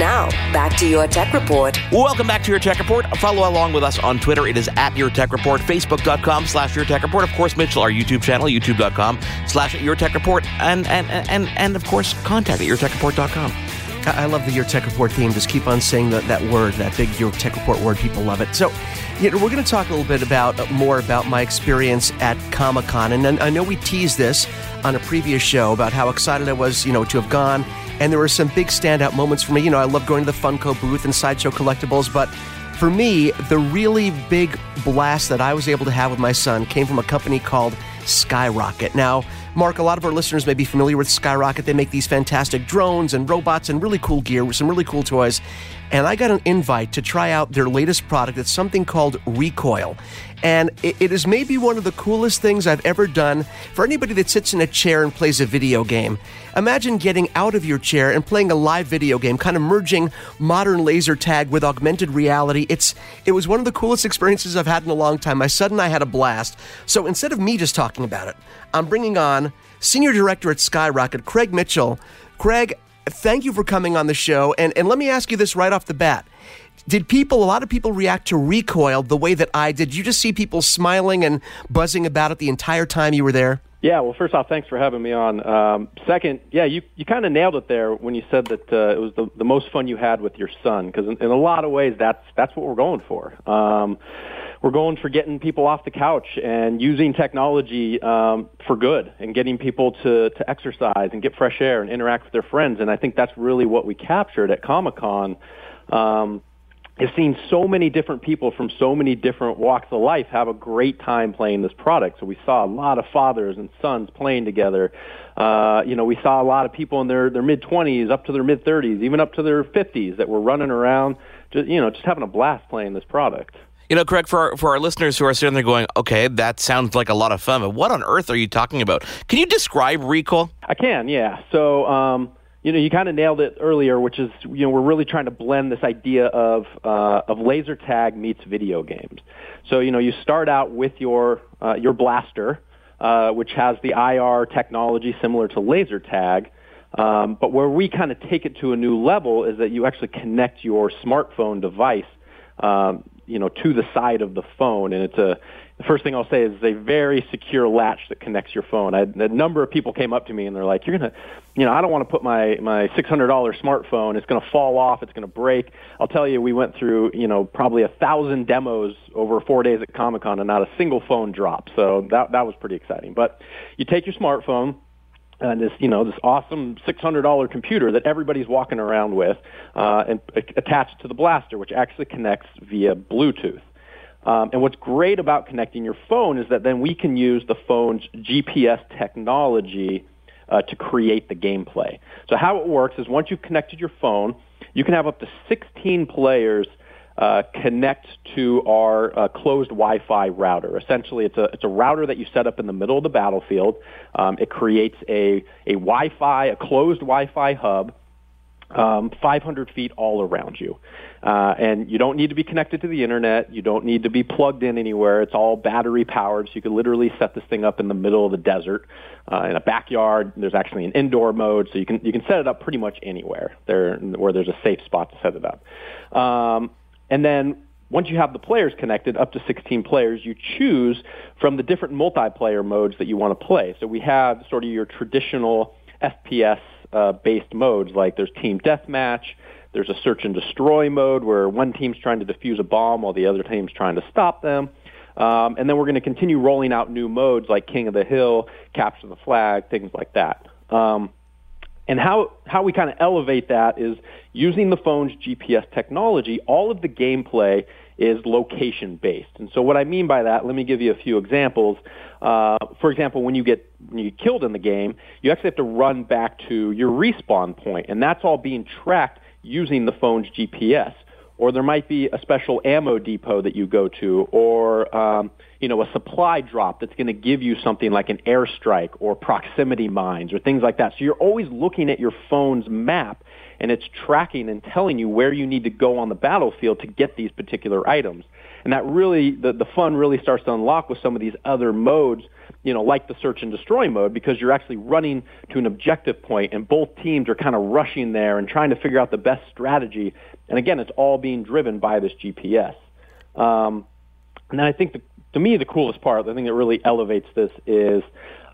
Now, back to your tech report. Welcome back to your tech report. Follow along with us on Twitter. It is at your tech report, facebook.com slash your tech report. Of course, Mitchell, our YouTube channel, youtube.com slash your tech report, and, and, and, and of course, contact at yourtechreport.com. I love the Your Tech Report theme. Just keep on saying that, that word, that big Your Tech Report word. People love it. So, you know, we're going to talk a little bit about uh, more about my experience at Comic Con, and, and I know we teased this on a previous show about how excited I was, you know, to have gone. And there were some big standout moments for me. You know, I love going to the Funko booth and Sideshow Collectibles, but for me, the really big blast that I was able to have with my son came from a company called Skyrocket. Now, Mark, a lot of our listeners may be familiar with Skyrocket. They make these fantastic drones and robots and really cool gear with some really cool toys. And I got an invite to try out their latest product. It's something called Recoil. And it, is maybe one of the coolest things I've ever done for anybody that sits in a chair and plays a video game. Imagine getting out of your chair and playing a live video game, kind of merging modern laser tag with augmented reality. It's it was one of the coolest experiences I've had in a long time. My son and I had a blast. So instead of me just talking about it, I'm bringing on Senior Director at Skyrocket, Craig Mitchell. Craig, thank you for coming on the show. And, and let me ask you this right off the bat. Did people, a lot of people react to Recoil the way that I did? You just see people smiling and buzzing about it the entire time you were there? Yeah, well, first off, thanks for having me on. Um, second, yeah, you, you kind of nailed it there when you said that uh, it was the, the most fun you had with your son, because in, in a lot of ways, that's that's what we're going for. Um, we're going for getting people off the couch and using technology um, for good and getting people to, to exercise and get fresh air and interact with their friends. And I think that's really what we captured at Comic Con. Um, have seen so many different people from so many different walks of life have a great time playing this product. So we saw a lot of fathers and sons playing together. Uh, you know, we saw a lot of people in their, their mid 20s up to their mid 30s, even up to their 50s that were running around, just, you know, just having a blast playing this product. You know, Craig for our, for our listeners who are sitting there going, okay, that sounds like a lot of fun, but what on earth are you talking about? Can you describe Recoil? I can, yeah. So, um, you know, you kind of nailed it earlier, which is, you know, we're really trying to blend this idea of uh, of laser tag meets video games. So, you know, you start out with your uh, your blaster, uh, which has the IR technology similar to laser tag, um, but where we kind of take it to a new level is that you actually connect your smartphone device, um, you know, to the side of the phone, and it's a the first thing I'll say is a very secure latch that connects your phone. I, a number of people came up to me and they're like, "You're gonna, you know, I don't want to put my my six hundred dollar smartphone. It's gonna fall off. It's gonna break." I'll tell you, we went through, you know, probably a thousand demos over four days at Comic Con, and not a single phone dropped. So that that was pretty exciting. But you take your smartphone and this you know this awesome six hundred dollar computer that everybody's walking around with uh, and attached to the blaster, which actually connects via Bluetooth. Um, and what's great about connecting your phone is that then we can use the phone's GPS technology uh, to create the gameplay. So how it works is once you've connected your phone, you can have up to 16 players uh, connect to our uh, closed Wi-Fi router. Essentially, it's a it's a router that you set up in the middle of the battlefield. Um, it creates a a Wi-Fi, a closed Wi-Fi hub um, 500 feet all around you. Uh, and you don't need to be connected to the internet. You don't need to be plugged in anywhere. It's all battery powered, so you could literally set this thing up in the middle of the desert, uh, in a backyard. There's actually an indoor mode, so you can you can set it up pretty much anywhere there where there's a safe spot to set it up. Um, and then once you have the players connected, up to 16 players, you choose from the different multiplayer modes that you want to play. So we have sort of your traditional FPS uh, based modes like there's team deathmatch, there's a search and destroy mode where one team's trying to defuse a bomb while the other team's trying to stop them. Um, and then we're going to continue rolling out new modes like King of the Hill, Capture the Flag, things like that. Um, and how, how we kind of elevate that is using the phone's GPS technology, all of the gameplay is location based. And so what I mean by that, let me give you a few examples. Uh, for example, when you get when you get killed in the game, you actually have to run back to your respawn point, and that's all being tracked using the phone's GPS. Or there might be a special ammo depot that you go to, or um, you know a supply drop that's going to give you something like an airstrike or proximity mines or things like that. So you're always looking at your phone's map and it's tracking and telling you where you need to go on the battlefield to get these particular items. And that really, the, the fun really starts to unlock with some of these other modes, you know, like the search and destroy mode, because you're actually running to an objective point and both teams are kind of rushing there and trying to figure out the best strategy. And again, it's all being driven by this GPS. Um, and then I think the, to me the coolest part, the thing that really elevates this is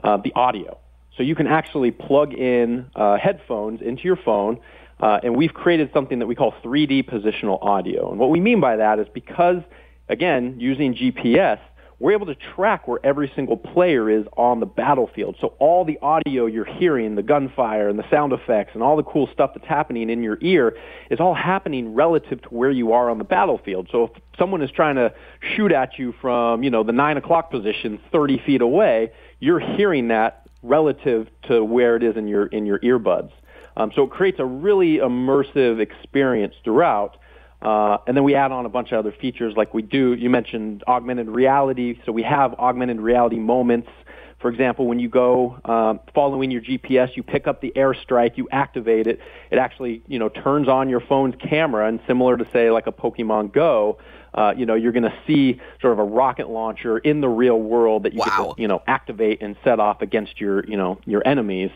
uh, the audio. So you can actually plug in uh, headphones into your phone, uh, and we've created something that we call 3D positional audio. And what we mean by that is because, again, using GPS, we're able to track where every single player is on the battlefield. So all the audio you're hearing, the gunfire and the sound effects and all the cool stuff that's happening in your ear is all happening relative to where you are on the battlefield. So if someone is trying to shoot at you from, you know, the nine o'clock position 30 feet away, you're hearing that relative to where it is in your, in your earbuds. Um, so it creates a really immersive experience throughout. Uh, and then we add on a bunch of other features like we do. You mentioned augmented reality. So we have augmented reality moments. For example, when you go um, following your GPS, you pick up the airstrike, you activate it. It actually, you know, turns on your phone's camera, and similar to say like a Pokemon Go, uh, you know, you're going to see sort of a rocket launcher in the real world that you wow. get to, you know, activate and set off against your, you know, your enemies.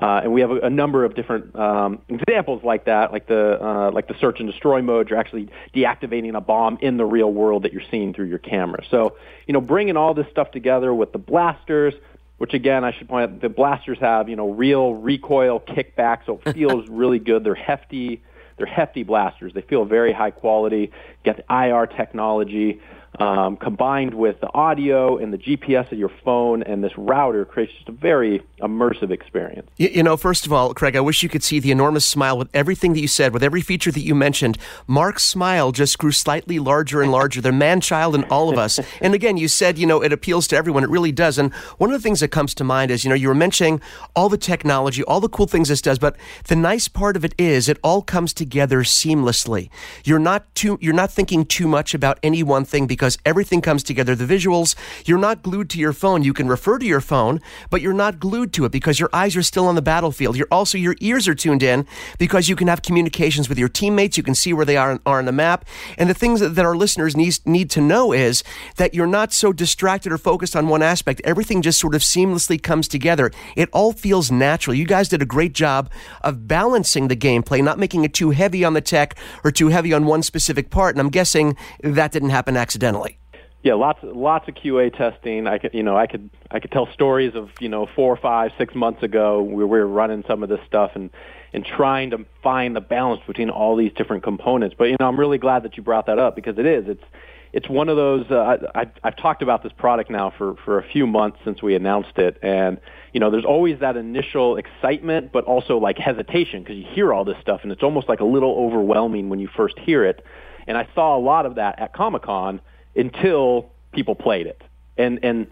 Uh, and we have a, a number of different um, examples like that, like the uh, like the search and destroy mode. You're actually deactivating a bomb in the real world that you're seeing through your camera. So, you know, bringing all this stuff together with the blasters, which again I should point out, the blasters have you know real recoil kickback, so it feels really good. They're hefty. They're hefty blasters. They feel very high quality. Get the IR technology um, combined with the audio and the GPS of your phone and this router creates just a very immersive experience. You, you, know, first of all, Craig, I wish you could see the enormous smile with everything that you said, with every feature that you mentioned. Mark's smile just grew slightly larger and larger. The man child in all of us. and again, you said, you know, it appeals to everyone. It really does. And one of the things that comes to mind is, you know, you were mentioning all the technology, all the cool things this does, but the nice part of it is it all comes together seamlessly. You're not too, you're not thinking too much about any one thing because because everything comes together. The visuals, you're not glued to your phone. You can refer to your phone, but you're not glued to it because your eyes are still on the battlefield. You're also, your ears are tuned in because you can have communications with your teammates. You can see where they are, are on the map. And the things that, that our listeners need, need to know is that you're not so distracted or focused on one aspect. Everything just sort of seamlessly comes together. It all feels natural. You guys did a great job of balancing the gameplay, not making it too heavy on the tech or too heavy on one specific part. And I'm guessing that didn't happen accidentally accidentally. Yeah, lots lots of QA testing. I could you know I could I could tell stories of you know four, five, six months ago we were running some of this stuff and and trying to find the balance between all these different components. But you know I'm really glad that you brought that up because it is it's it's one of those. Uh, I, I've, I've talked about this product now for for a few months since we announced it, and you know there's always that initial excitement, but also like hesitation because you hear all this stuff and it's almost like a little overwhelming when you first hear it. And I saw a lot of that at Comic Con until people played it. And and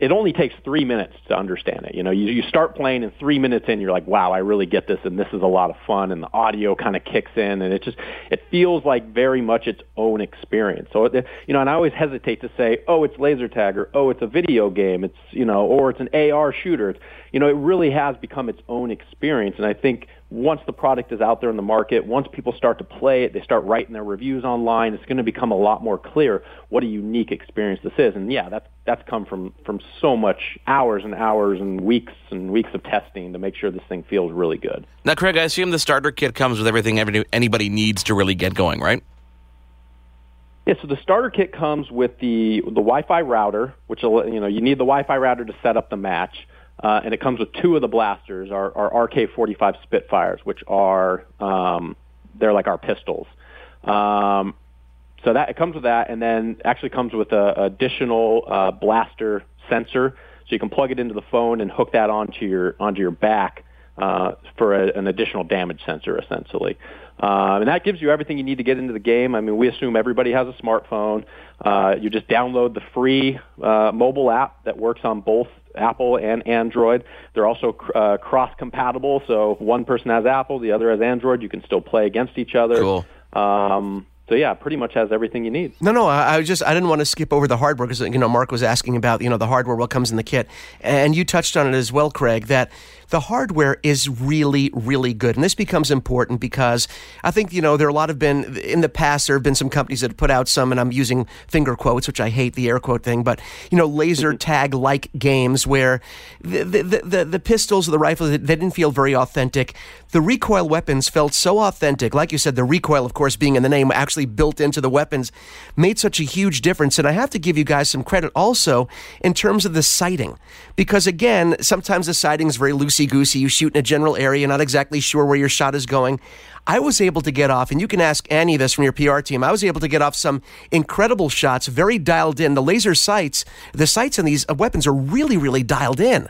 it only takes three minutes to understand it. You know, you, you start playing and three minutes in, you're like, wow, I really get this, and this is a lot of fun, and the audio kind of kicks in, and it just it feels like very much its own experience. So, it, you know, and I always hesitate to say, oh, it's laser tag, or oh, it's a video game, it's you know, or it's an AR shooter. It's, you know, it really has become its own experience, and I think once the product is out there in the market, once people start to play it, they start writing their reviews online, it's going to become a lot more clear what a unique experience this is. And yeah, that's that's come from from so much hours and hours and weeks and weeks of testing to make sure this thing feels really good. Now, Craig, I assume the starter kit comes with everything anybody needs to really get going, right? Yeah, so the starter kit comes with the the Wi-Fi router, which you know you need the Wi-Fi router to set up the match. Uh, and it comes with two of the blasters, our, our RK-45 Spitfires, which are um, they're like our pistols. Um, so that it comes with that, and then actually comes with an additional uh, blaster sensor, so you can plug it into the phone and hook that onto your onto your back uh, for a, an additional damage sensor, essentially. Um, and that gives you everything you need to get into the game. I mean, we assume everybody has a smartphone. Uh, you just download the free uh, mobile app that works on both Apple and Android. They're also uh, cross compatible, so if one person has Apple, the other has Android. You can still play against each other. Cool. Um, so yeah, pretty much has everything you need. No, no, I, I just I didn't want to skip over the hardware because you know Mark was asking about you know the hardware, what comes in the kit, and you touched on it as well, Craig. That the hardware is really, really good. And this becomes important because I think, you know, there are a lot of been, in the past, there have been some companies that have put out some, and I'm using finger quotes, which I hate the air quote thing, but, you know, laser tag like games where the, the, the, the, pistols or the rifles, they didn't feel very authentic. The recoil weapons felt so authentic. Like you said, the recoil, of course, being in the name, actually built into the weapons, made such a huge difference. And I have to give you guys some credit also in terms of the sighting. Because again, sometimes the sighting is very loosey goosey. You shoot in a general area, not exactly sure where your shot is going. I was able to get off, and you can ask Annie this from your PR team. I was able to get off some incredible shots, very dialed in. The laser sights, the sights on these weapons are really, really dialed in.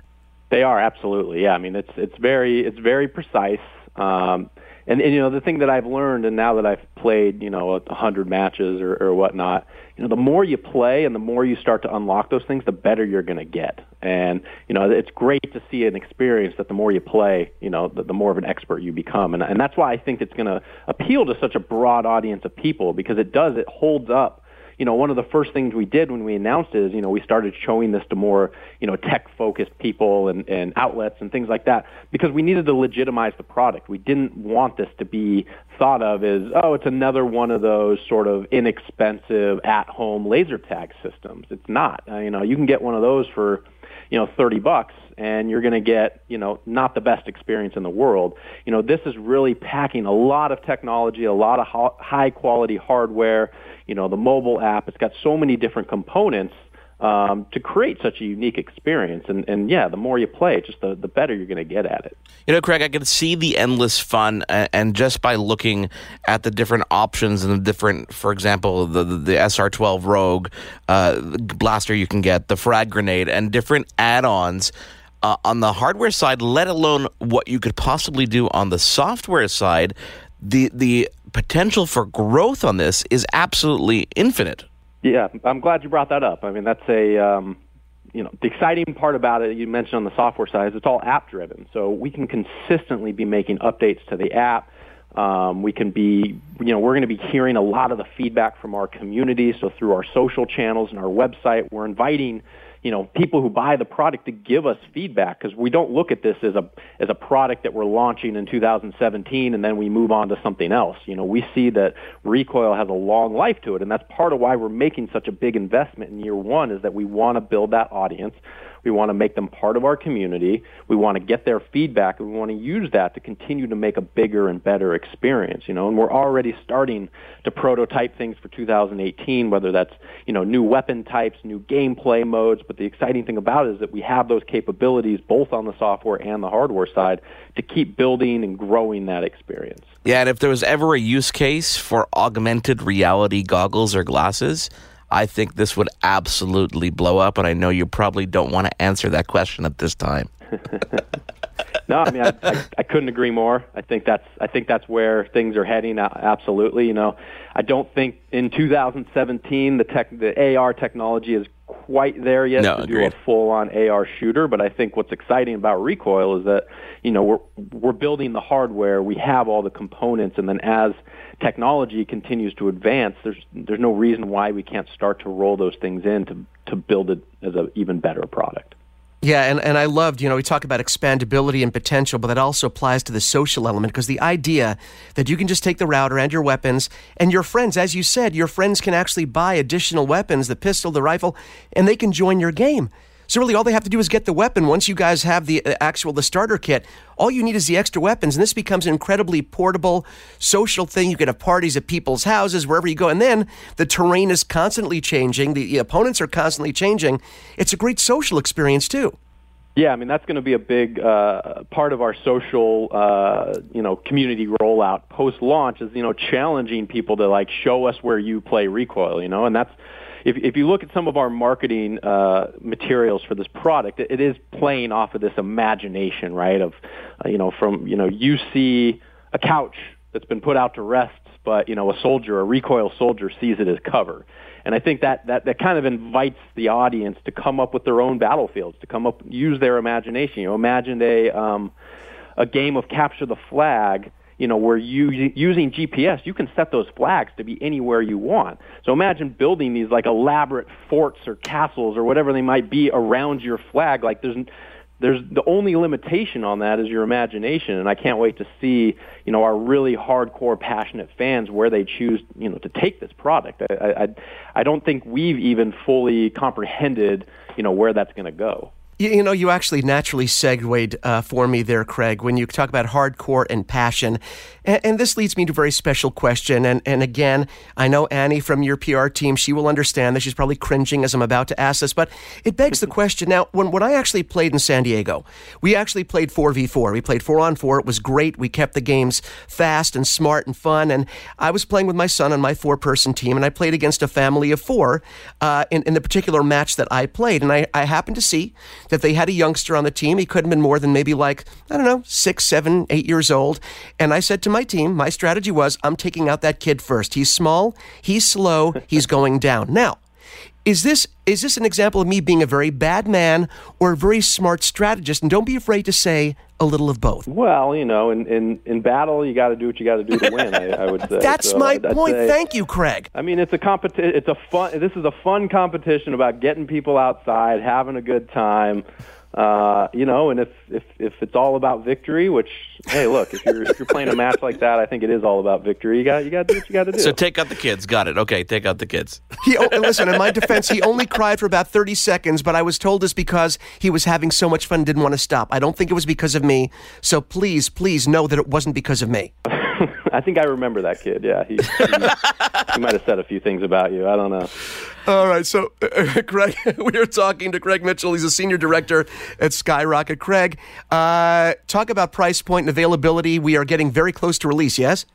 They are absolutely, yeah. I mean, it's it's very it's very precise. Um, and, and you know the thing that I've learned, and now that I've played, you know, a hundred matches or, or whatnot, you know, the more you play and the more you start to unlock those things, the better you're going to get. And you know, it's great to see an experience that the more you play, you know, the, the more of an expert you become. And, and that's why I think it's going to appeal to such a broad audience of people because it does it holds up you know, one of the first things we did when we announced it is, you know, we started showing this to more, you know, tech-focused people and, and outlets and things like that because we needed to legitimize the product. We didn't want this to be thought of as, oh, it's another one of those sort of inexpensive at-home laser tag systems. It's not. Uh, you know, you can get one of those for, you know, 30 bucks and you're going to get, you know, not the best experience in the world. You know, this is really packing a lot of technology, a lot of high quality hardware, you know, the mobile app. It's got so many different components um, to create such a unique experience. And, and yeah, the more you play, just the, the better you're going to get at it. You know, Craig, I can see the endless fun, and just by looking at the different options and the different, for example, the the, the SR12 Rogue uh, blaster you can get, the frag grenade, and different add-ons. Uh, on the hardware side, let alone what you could possibly do on the software side, the the potential for growth on this is absolutely infinite. Yeah, I'm glad you brought that up. I mean, that's a um, you know the exciting part about it. You mentioned on the software side is it's all app driven, so we can consistently be making updates to the app. Um, we can be, you know, we're going to be hearing a lot of the feedback from our community. So through our social channels and our website, we're inviting you know people who buy the product to give us feedback because we don't look at this as a as a product that we're launching in 2017 and then we move on to something else. You know, we see that recoil has a long life to it, and that's part of why we're making such a big investment in year one is that we want to build that audience. We want to make them part of our community. We want to get their feedback, and we want to use that to continue to make a bigger and better experience. You know, and we're already starting to prototype things for 2018, whether that's you know new weapon types, new gameplay modes. But the exciting thing about it is that we have those capabilities both on the software and the hardware side to keep building and growing that experience. Yeah, and if there was ever a use case for augmented reality goggles or glasses, I think this would absolutely blow up, and I know you probably don't want to answer that question at this time. no, I mean I, I, I couldn't agree more. I think that's I think that's where things are heading. Uh, absolutely, you know, I don't think in 2017 the tech the AR technology is quite there yet no, to agreed. do a full-on AR shooter. But I think what's exciting about Recoil is that you know we're we're building the hardware, we have all the components, and then as technology continues to advance, there's there's no reason why we can't start to roll those things in to to build it as an even better product. Yeah, and, and I loved, you know, we talk about expandability and potential, but that also applies to the social element because the idea that you can just take the router and your weapons and your friends, as you said, your friends can actually buy additional weapons, the pistol, the rifle, and they can join your game. So really, all they have to do is get the weapon. Once you guys have the uh, actual the starter kit, all you need is the extra weapons, and this becomes an incredibly portable social thing. You can have parties at people's houses wherever you go, and then the terrain is constantly changing. The, opponents are constantly changing. It's a great social experience too. Yeah, I mean that's going to be a big uh, part of our social, uh, you know, community rollout post launch. Is you know challenging people to like show us where you play recoil, you know, and that's if, if you look at some of our marketing uh, materials for this product, it, it is playing off of this imagination, right? Of, uh, you know, from, you know, you see a couch that's been put out to rest, but, you know, a soldier, a recoil soldier sees it as cover. And I think that, that, that kind of invites the audience to come up with their own battlefields, to come up, use their imagination. You know, imagine a, um, a game of capture the flag you know, where you using GPS, you can set those flags to be anywhere you want. So imagine building these like elaborate forts or castles or whatever they might be around your flag. Like there's there's the only limitation on that is your imagination and i can't wait to see you know our really hardcore passionate fans where they choose you know to take this product i i i don't think we've even fully comprehended you know where that's going to go you, you, know, you actually naturally segued uh, for me there, Craig, when you talk about hardcore and passion. And, and, this leads me to a very special question. And, and again, I know Annie from your PR team, she will understand that. She's probably cringing as I'm about to ask this, but it begs the question. Now, when, when I actually played in San Diego, we actually played 4v4. We played 4 on 4. It was great. We kept the games fast and smart and fun. And I was playing with my son on my four person team, and I played against a family of four uh, in, in the particular match that I played. And I, I happened to see that they had a youngster on the team. He couldn't have been more than maybe like, I don't know, six, seven, eight years old. And I said to my team, my strategy was I'm taking out that kid first. He's small, he's slow, he's going down. Now, is this is this an example of me being a very bad man or a very smart strategist? And don't be afraid to say a little of both. Well, you know, in in, in battle, you got to do what you got to do to win. I, I, would say that's so my I'd point. Say, Thank you, Craig. I mean, it's a competition. It's a fun. This is a fun competition about getting people outside, having a good time. Uh, you know, and if, if if it's all about victory, which hey, look, if you're if you're playing a match like that, I think it is all about victory. You got you got to do what you got to do. So take out the kids. Got it. Okay, take out the kids. He oh, listen. In my defense, he only cried for about thirty seconds, but I was told this because he was having so much fun and didn't want to stop. I don't think it was because of me. So please, please know that it wasn't because of me. I think I remember that kid. Yeah, he, he, he might have said a few things about you. I don't know. All right, so uh, Craig, we are talking to Craig Mitchell. He's a senior director at Skyrocket. Craig, uh, talk about price point and availability. We are getting very close to release. Yes,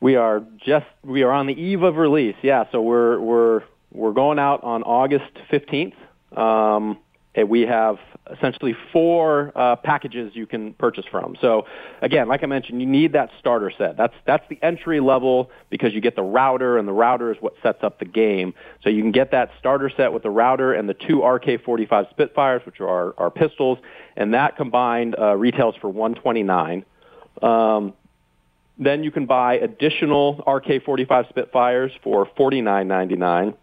we are just we are on the eve of release. Yeah, so we're we're we're going out on August fifteenth. Um, we have essentially four uh, packages you can purchase from. So again, like I mentioned, you need that starter set. That's that's the entry level because you get the router, and the router is what sets up the game. So you can get that starter set with the router and the two RK45 Spitfires, which are our, our pistols, and that combined uh, retails for 129. Um, then you can buy additional RK45 Spitfires for 49.99.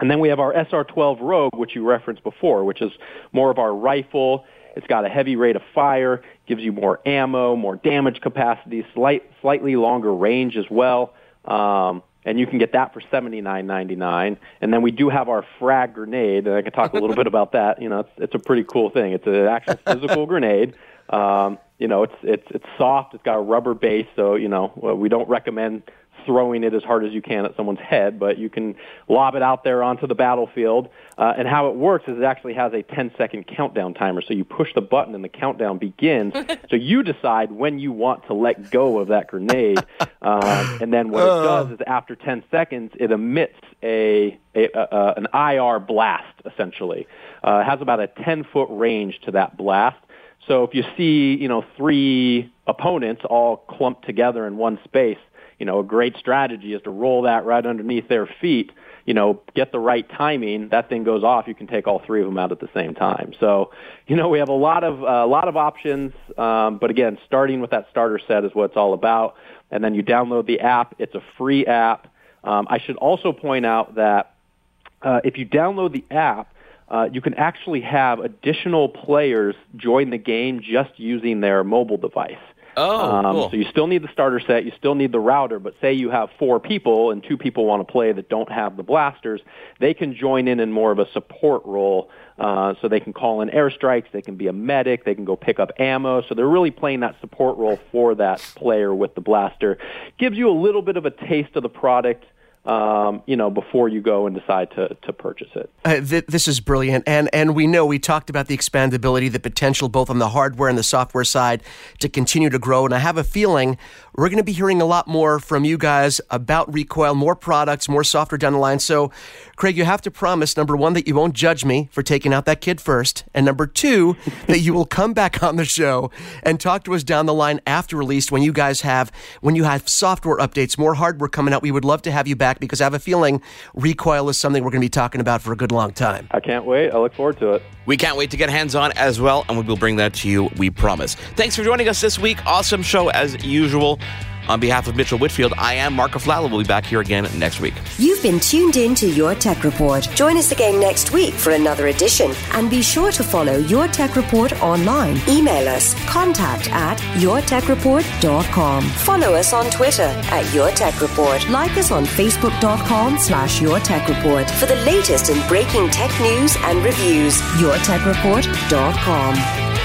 And then we have our SR-12 Rogue, which you referenced before, which is more of our rifle. It's got a heavy rate of fire, gives you more ammo, more damage capacity, slight, slightly longer range as well. Um, and you can get that for seventy nine ninety nine. And then we do have our frag grenade, and I can talk a little bit about that. You know, it's it's a pretty cool thing. It's an actual physical grenade. Um, you know, it's it's it's soft. It's got a rubber base, so you know we don't recommend throwing it as hard as you can at someone's head, but you can lob it out there onto the battlefield. Uh, and how it works is it actually has a 10 second countdown timer. So you push the button and the countdown begins. so you decide when you want to let go of that grenade. Uh, and then what it does is after 10 seconds, it emits a, a, a an IR blast, essentially. Uh, it has about a 10 foot range to that blast. So if you see, you know, three opponents all clumped together in one space, you know, a great strategy is to roll that right underneath their feet, you know, get the right timing, that thing goes off, you can take all three of them out at the same time. So, you know, we have a lot of, a uh, lot of options, um, but again, starting with that starter set is what it's all about. And then you download the app. It's a free app. Um, I should also point out that uh, if you download the app, uh, you can actually have additional players join the game just using their mobile device. Oh, um, cool. So you still need the starter set, you still need the router, but say you have four people and two people want to play that don't have the blasters, they can join in in more of a support role. Uh, so they can call in airstrikes, they can be a medic, they can go pick up ammo. So they're really playing that support role for that player with the blaster. Gives you a little bit of a taste of the product um, you know, before you go and decide to, to purchase it. Uh, th- this is brilliant. And, and we know we talked about the expandability, the potential both on the hardware and the software side to continue to grow. And I have a feeling we're going to be hearing a lot more from you guys about Recoil, more products, more software down the line. So, Craig, you have to promise number one, that you won't judge me for taking out that kid first. And number two, that you will come back on the show and talk to us down the line after release when you guys have, when you have software updates, more hardware coming out. We would love to have you back back because I have a feeling recoil is something we're going to be talking about for a good long time. I can't wait. I look forward to it. We can't wait to get hands on as well, and we will bring that to you, we promise. Thanks for joining us this week. Awesome show as usual. On behalf of Mitchell Whitfield, I am Mark Aflalo. We'll be back here again next week. You've been tuned in to Your Tech Report. Join us again next week for another edition. And be sure to follow Your Tech Report online. Email us contact at yourtechreport.com. Follow us on Twitter at Your Tech Report. Like us on facebook.com slash Your Tech Report for the latest in breaking tech news and reviews. yourtechreport.com.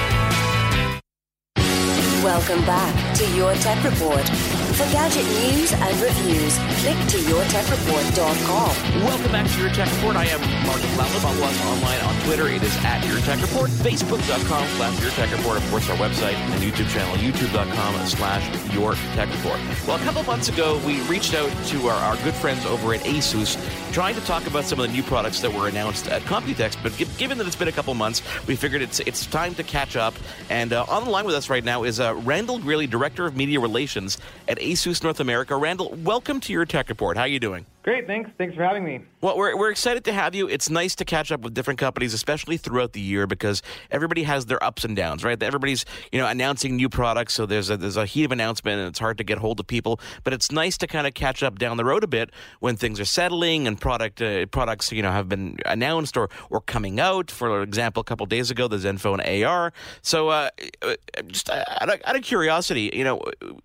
Welcome back to Your Tech Report. For gadget news and reviews, click to yourtechreport.com. Welcome back to Your Tech Report. I am Mark Aflalo. Follow us online on Twitter. It is at Your Tech Report. Facebook.com slash Your Tech Report. Of course, our website and YouTube channel, YouTube.com slash Your Tech Report. Well, a couple months ago, we reached out to our, our good friends over at Asus trying to talk about some of the new products that were announced at Computex. But given that it's been a couple months, we figured it's it's time to catch up. And uh, on the line with us right now is uh, Randall Greeley, Director of Media Relations at Asus North America. Randall, welcome to your Tech Report. How are you doing? Great, thanks. Thanks for having me. Well, we're, we're excited to have you. It's nice to catch up with different companies, especially throughout the year, because everybody has their ups and downs, right? Everybody's you know announcing new products, so there's a there's a heat of announcement, and it's hard to get hold of people. But it's nice to kind of catch up down the road a bit when things are settling and product uh, products you know have been announced or or coming out. For example, a couple days ago, the Zenfone AR. So, uh, uh just out of, out of curiosity, you know,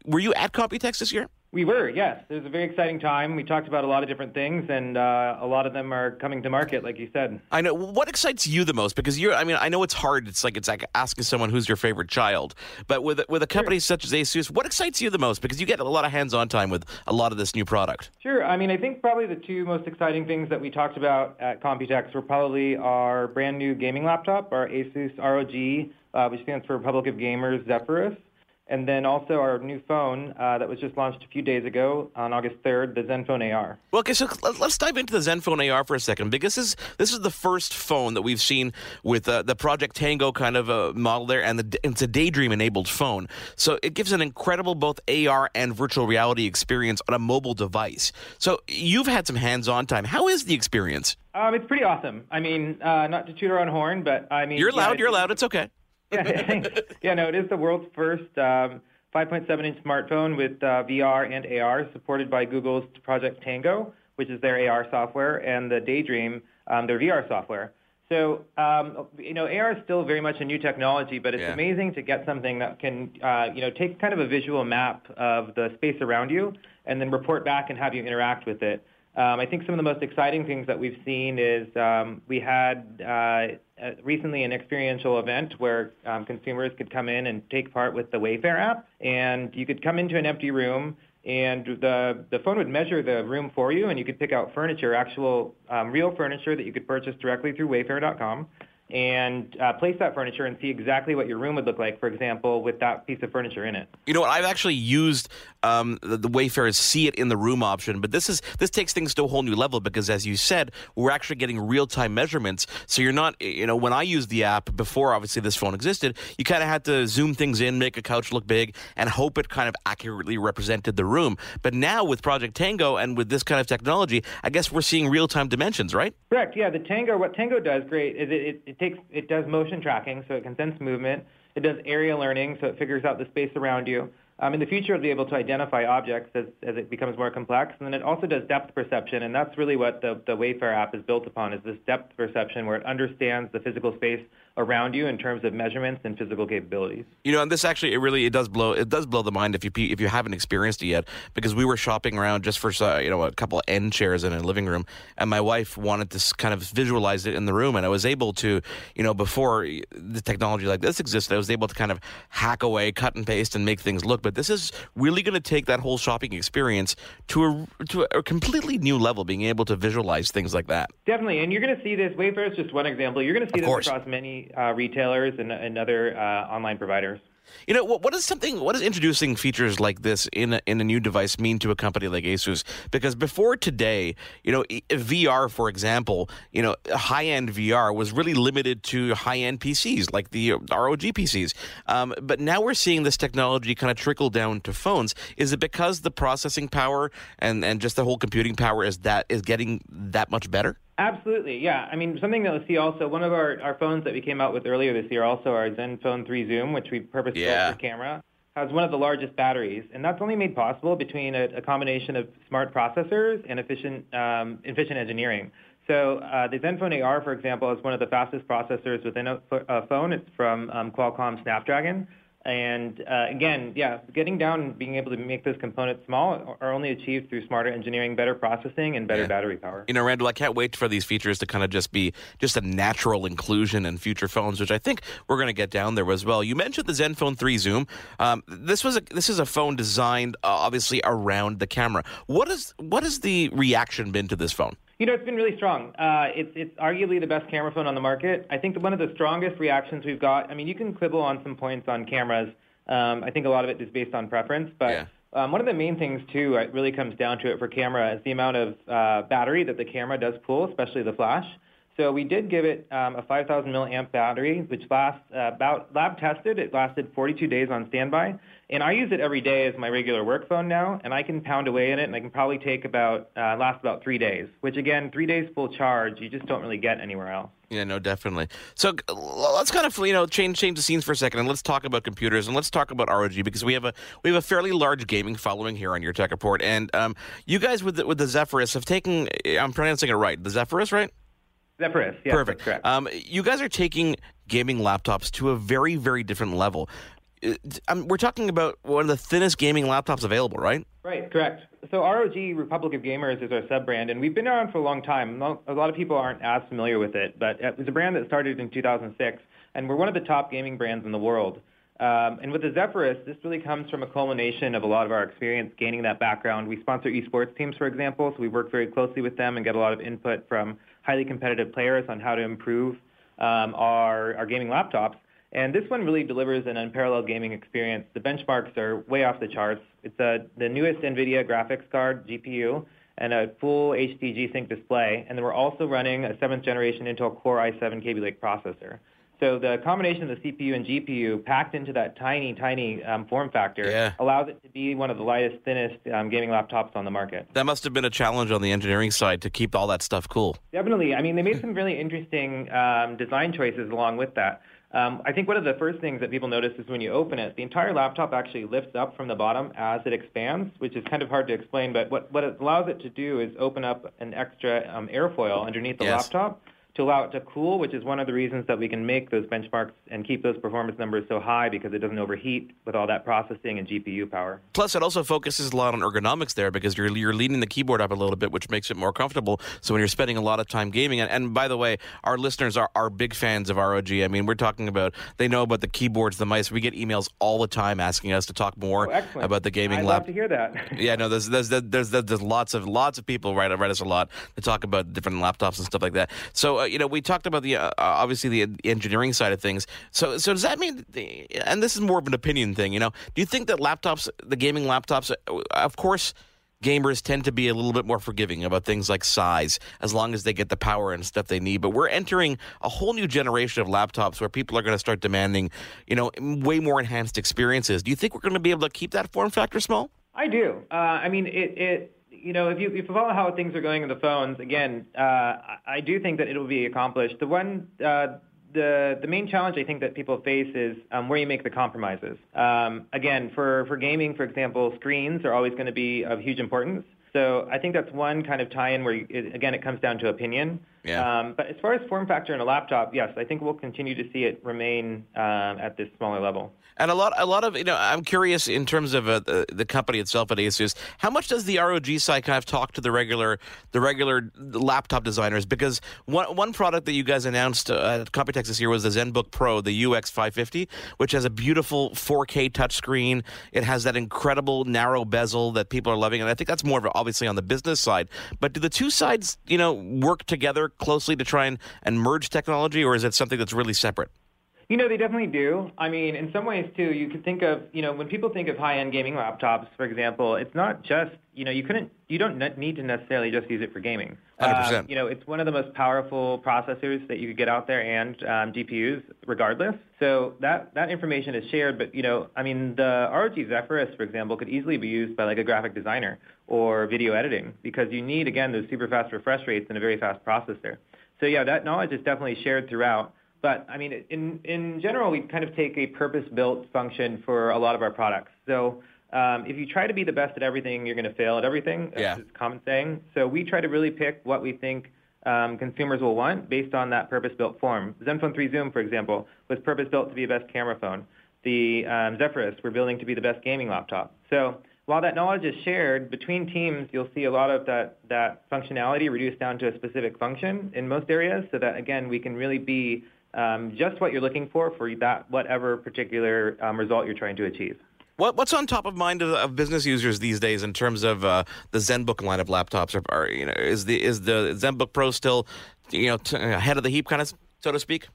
were you at Computex this year? We were, yes. It was a very exciting time. We talked about a lot of different things, and uh, a lot of them are coming to market, like you said. I know. What excites you the most? Because you're, I mean, I know it's hard. It's like it's like asking someone who's your favorite child. But with with a company sure. such as Asus, what excites you the most? Because you get a lot of hands-on time with a lot of this new product. Sure. I mean, I think probably the two most exciting things that we talked about at Computex were probably our brand new gaming laptop, our Asus ROG, uh, which stands for Republic of Gamers Zephyrus and then also our new phone uh, that was just launched a few days ago on August 3rd, the Zenfone AR. Well, okay, so let's dive into the Zenfone AR for a second because this is this is the first phone that we've seen with uh, the Project Tango kind of a model there, and the, it's a Daydream enabled phone. So it gives an incredible both AR and virtual reality experience on a mobile device. So you've had some hands-on time. How is the experience? Um, it's pretty awesome. I mean, uh, not to toot our own horn, but I mean, you're yeah, loud. You're loud. It's okay yeah, yeah, no, it is the world's first um, 5.7-inch smartphone with uh, VR and AR, supported by Google's Project Tango, which is their AR software, and the Daydream, um, their VR software. So, um, you know, AR is still very much a new technology, but it's yeah. amazing to get something that can, uh, you know, take kind of a visual map of the space around you and then report back and have you interact with it. Um, I think some of the most exciting things that we've seen is um, we had uh, recently an experiential event where um, consumers could come in and take part with the Wayfair app, and you could come into an empty room, and the the phone would measure the room for you, and you could pick out furniture, actual um, real furniture that you could purchase directly through Wayfair.com and uh, place that furniture and see exactly what your room would look like, for example, with that piece of furniture in it. You know what? I've actually used um, the, the Wayfair's see it in the room option, but this is this takes things to a whole new level because, as you said, we're actually getting real time measurements. So you're not, you know, when I used the app before, obviously this phone existed, you kind of had to zoom things in, make a couch look big, and hope it kind of accurately represented the room. But now with Project Tango and with this kind of technology, I guess we're seeing real time dimensions, right? Correct. Yeah, the Tango. What Tango does great is it, it, it takes it does motion tracking, so it can sense movement. It does area learning, so it figures out the space around you. Um, in the future, it'll be able to identify objects as, as it becomes more complex. And then it also does depth perception, and that's really what the, the Wayfair app is built upon, is this depth perception where it understands the physical space around you in terms of measurements and physical capabilities. You know, and this actually it really it does blow it does blow the mind if you if you haven't experienced it yet because we were shopping around just for uh, you know a couple of end chairs in a living room and my wife wanted to kind of visualize it in the room and I was able to you know before the technology like this existed I was able to kind of hack away cut and paste and make things look but this is really going to take that whole shopping experience to a to a completely new level being able to visualize things like that. Definitely and you're going to see this Wayfair is just one example you're going to see of this course. across many uh, retailers and, and other uh, online providers. You know, what, what is something? What does introducing features like this in a, in a new device mean to a company like ASUS? Because before today, you know, VR, for example, you know, high end VR was really limited to high end PCs like the ROG PCs. Um, but now we're seeing this technology kind of trickle down to phones. Is it because the processing power and and just the whole computing power is that is getting that much better? Absolutely, yeah. I mean, something that we'll see also, one of our, our phones that we came out with earlier this year, also our Zenfone 3 Zoom, which we purpose built yeah. for camera. has one of the largest batteries, and that's only made possible between a, a combination of smart processors and efficient, um, efficient engineering. So uh, the ZenFone AR, for example, is one of the fastest processors within a, a phone. It's from um, Qualcomm Snapdragon. And uh, again, yeah, getting down and being able to make those components small are only achieved through smarter engineering, better processing, and better yeah. battery power. You know, Randall, I can't wait for these features to kind of just be just a natural inclusion in future phones, which I think we're going to get down there as well. You mentioned the ZenFone 3 Zoom. Um, this was a this is a phone designed uh, obviously around the camera. What is what has the reaction been to this phone? You know, it's been really strong. Uh, it's, it's arguably the best camera phone on the market. I think one of the strongest reactions we've got, I mean, you can quibble on some points on cameras. Um, I think a lot of it is based on preference, but yeah. um, one of the main things, too, it really comes down to it for camera is the amount of uh, battery that the camera does pull, especially the flash. So we did give it um, a 5,000 milliamp battery, which lasts uh, about lab tested. It lasted 42 days on standby, and I use it every day as my regular work phone now, and I can pound away in it, and I can probably take about uh, last about three days. Which again, three days full charge, you just don't really get anywhere else. Yeah, no, definitely. So let's kind of you know change change the scenes for a second, and let's talk about computers, and let's talk about ROG because we have a we have a fairly large gaming following here on your tech report, and um, you guys with the, with the Zephyrus have taken I'm pronouncing it right, the Zephyrus, right? Zephyrus, yeah, perfect. correct. Um, you guys are taking gaming laptops to a very very different level. Uh, um, we're talking about one of the thinnest gaming laptops available, right? Right, correct. So ROG Republic of Gamers is our sub brand, and we've been around for a long time. A lot of people aren't as familiar with it, but it was a brand that started in 2006, and we're one of the top gaming brands in the world. Um, and with the Zephyrus, this really comes from a culmination of a lot of our experience gaining that background. We sponsor esports teams, for example, so we work very closely with them and get a lot of input from highly competitive players on how to improve um, our, our gaming laptops. And this one really delivers an unparalleled gaming experience. The benchmarks are way off the charts. It's a, the newest NVIDIA graphics card GPU and a full HD G-Sync display. And then we're also running a seventh generation Intel Core i7 Kaby Lake processor. So the combination of the CPU and GPU packed into that tiny, tiny um, form factor yeah. allows it to be one of the lightest, thinnest um, gaming laptops on the market. That must have been a challenge on the engineering side to keep all that stuff cool. Definitely. I mean, they made some really interesting um, design choices along with that. Um, I think one of the first things that people notice is when you open it, the entire laptop actually lifts up from the bottom as it expands, which is kind of hard to explain. But what, what it allows it to do is open up an extra um, airfoil underneath the yes. laptop to allow it to cool, which is one of the reasons that we can make those benchmarks and keep those performance numbers so high because it doesn't overheat with all that processing and GPU power. Plus, it also focuses a lot on ergonomics there because you're you're leaning the keyboard up a little bit, which makes it more comfortable. So when you're spending a lot of time gaming, and, and by the way, our listeners are, are big fans of ROG. I mean, we're talking about they know about the keyboards, the mice. We get emails all the time asking us to talk more oh, about the gaming I'd love to hear that. yeah, no, there's there's, there's there's there's lots of lots of people write write us a lot to talk about different laptops and stuff like that. So uh, you know, we talked about the uh, obviously the engineering side of things. So so does that mean? And this is more of an opinion thing. You know, do you think that laptops, the gaming laptops, uh, of course. Gamers tend to be a little bit more forgiving about things like size, as long as they get the power and stuff they need. But we're entering a whole new generation of laptops where people are going to start demanding, you know, way more enhanced experiences. Do you think we're going to be able to keep that form factor small? I do. Uh, I mean, it, it you know, if you if you follow how things are going in the phones, again, uh, I do think that it will be accomplished. The one, uh, the the main challenge I think that people face is um, where you make the compromises. Um, again, for for gaming, for example, screens are always going to be of huge importance. So I think that's one kind of tie-in where, you, it, again, it comes down to opinion. Yeah. Um, but as far as form factor in a laptop, yes, I think we'll continue to see it remain um, at this smaller level. And a lot, a lot of you know, I'm curious in terms of uh, the, the company itself at Asus. How much does the ROG side kind of talk to the regular, the regular laptop designers? Because one one product that you guys announced uh, at Computex this year was the ZenBook Pro, the UX 550, which has a beautiful 4K touchscreen. It has that incredible narrow bezel that people are loving, and I think that's more of obviously on the business side. But do the two sides, you know, work together closely to try and, and merge technology, or is it something that's really separate? You know, they definitely do. I mean, in some ways too, you could think of, you know, when people think of high-end gaming laptops, for example, it's not just, you know, you couldn't, you don't need to necessarily just use it for gaming. 100%. Um, you know, it's one of the most powerful processors that you could get out there and um, GPUs regardless. So that, that information is shared, but, you know, I mean, the ROG Zephyrus, for example, could easily be used by like a graphic designer or video editing because you need, again, those super fast refresh rates and a very fast processor. So yeah, that knowledge is definitely shared throughout. But I mean, in in general, we kind of take a purpose-built function for a lot of our products. So um, if you try to be the best at everything, you're going to fail at everything. That's Yeah. a common saying. So we try to really pick what we think um, consumers will want based on that purpose-built form. Zenfone 3 Zoom, for example, was purpose-built to be the best camera phone. The um, Zephyrus, we're building to be the best gaming laptop. So while that knowledge is shared between teams, you'll see a lot of that, that functionality reduced down to a specific function in most areas so that, again, we can really be um, just what you're looking for for that whatever particular um, result you're trying to achieve. What, what's on top of mind of, of business users these days in terms of uh, the ZenBook line of laptops? Are, are, you know, is the is the ZenBook Pro still you know t- ahead of the heap, kind of so to speak?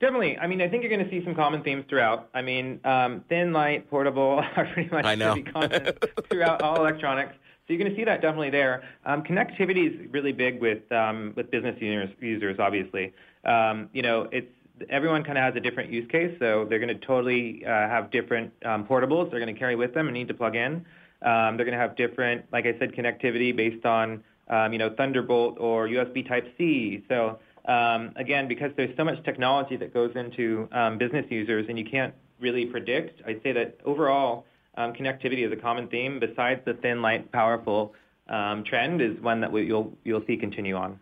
Definitely. I mean, I think you're going to see some common themes throughout. I mean, um, thin, light, portable are pretty much I know. going to be common throughout all electronics. So you're going to see that definitely there. Um, connectivity is really big with um, with business users, users obviously. Um, you know, it's everyone kind of has a different use case, so they're going to totally uh, have different um, portables they're going to carry with them and need to plug in. Um, they're going to have different, like I said, connectivity based on um, you know Thunderbolt or USB Type C. So um, again, because there's so much technology that goes into um, business users, and you can't really predict, I'd say that overall um, connectivity is a common theme. Besides the thin, light, powerful um, trend, is one that we, you'll you'll see continue on.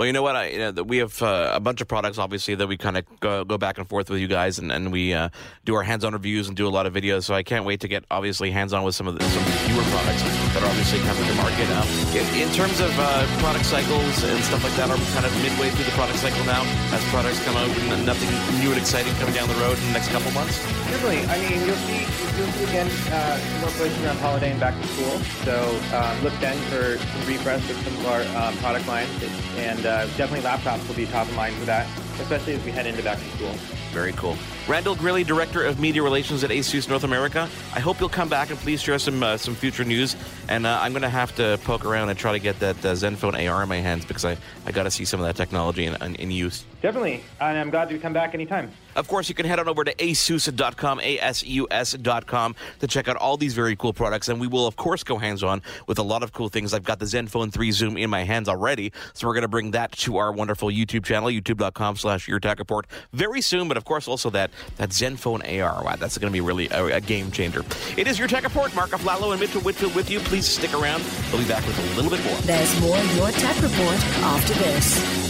Well, you know what? I, you know, we have uh, a bunch of products, obviously, that we kind of go, go back and forth with you guys, and, and we uh, do our hands-on reviews and do a lot of videos. So I can't wait to get obviously hands-on with some of the, some newer products that are obviously coming to market. Um, in, in terms of uh, product cycles and stuff like that, are we kind of midway through the product cycle now as products come out and nothing new and exciting coming down the road in the next couple months? Definitely. I mean, you'll see, you'll see again uh, some more push around holiday and back to school. So um, look then for some refresh of some of our um, product lines, and uh, definitely laptops will be top of mind for that, especially as we head into back to school. Very cool. Randall Grilly, Director of Media Relations at ASUS North America. I hope you'll come back and please share some uh, some future news. And uh, I'm going to have to poke around and try to get that uh, Zenfone AR in my hands because I, I got to see some of that technology in, in, in use. Definitely, and I'm glad to come back anytime. Of course, you can head on over to asus.com, A-S-U-S.com, to check out all these very cool products. And we will, of course, go hands-on with a lot of cool things. I've got the Zenfone 3 Zoom in my hands already, so we're going to bring that to our wonderful YouTube channel, youtube.com slash Your Tech Report, very soon. But, of course, also that, that Zenfone AR. Wow, that's going to be really a, a game changer. It is Your Tech Report. Mark Aflalo and Mitchell Whitfield with you. Please stick around. We'll be back with a little bit more. There's more Your Tech Report after this.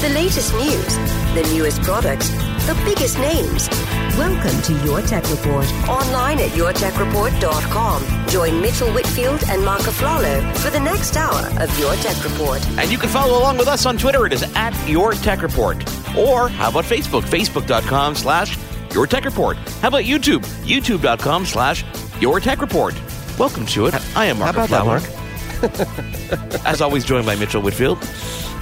The latest news, the newest products, the biggest names. Welcome to Your Tech Report. Online at yourtechreport.com. Join Mitchell Whitfield and Mark Aflalo for the next hour of Your Tech Report. And you can follow along with us on Twitter. It is at Your Tech Report. Or how about Facebook? Facebook.com slash Your Tech Report. How about YouTube? YouTube.com slash Your Tech Report. Welcome to it. I am Mark. How about that, Mark? As always, joined by Mitchell Whitfield.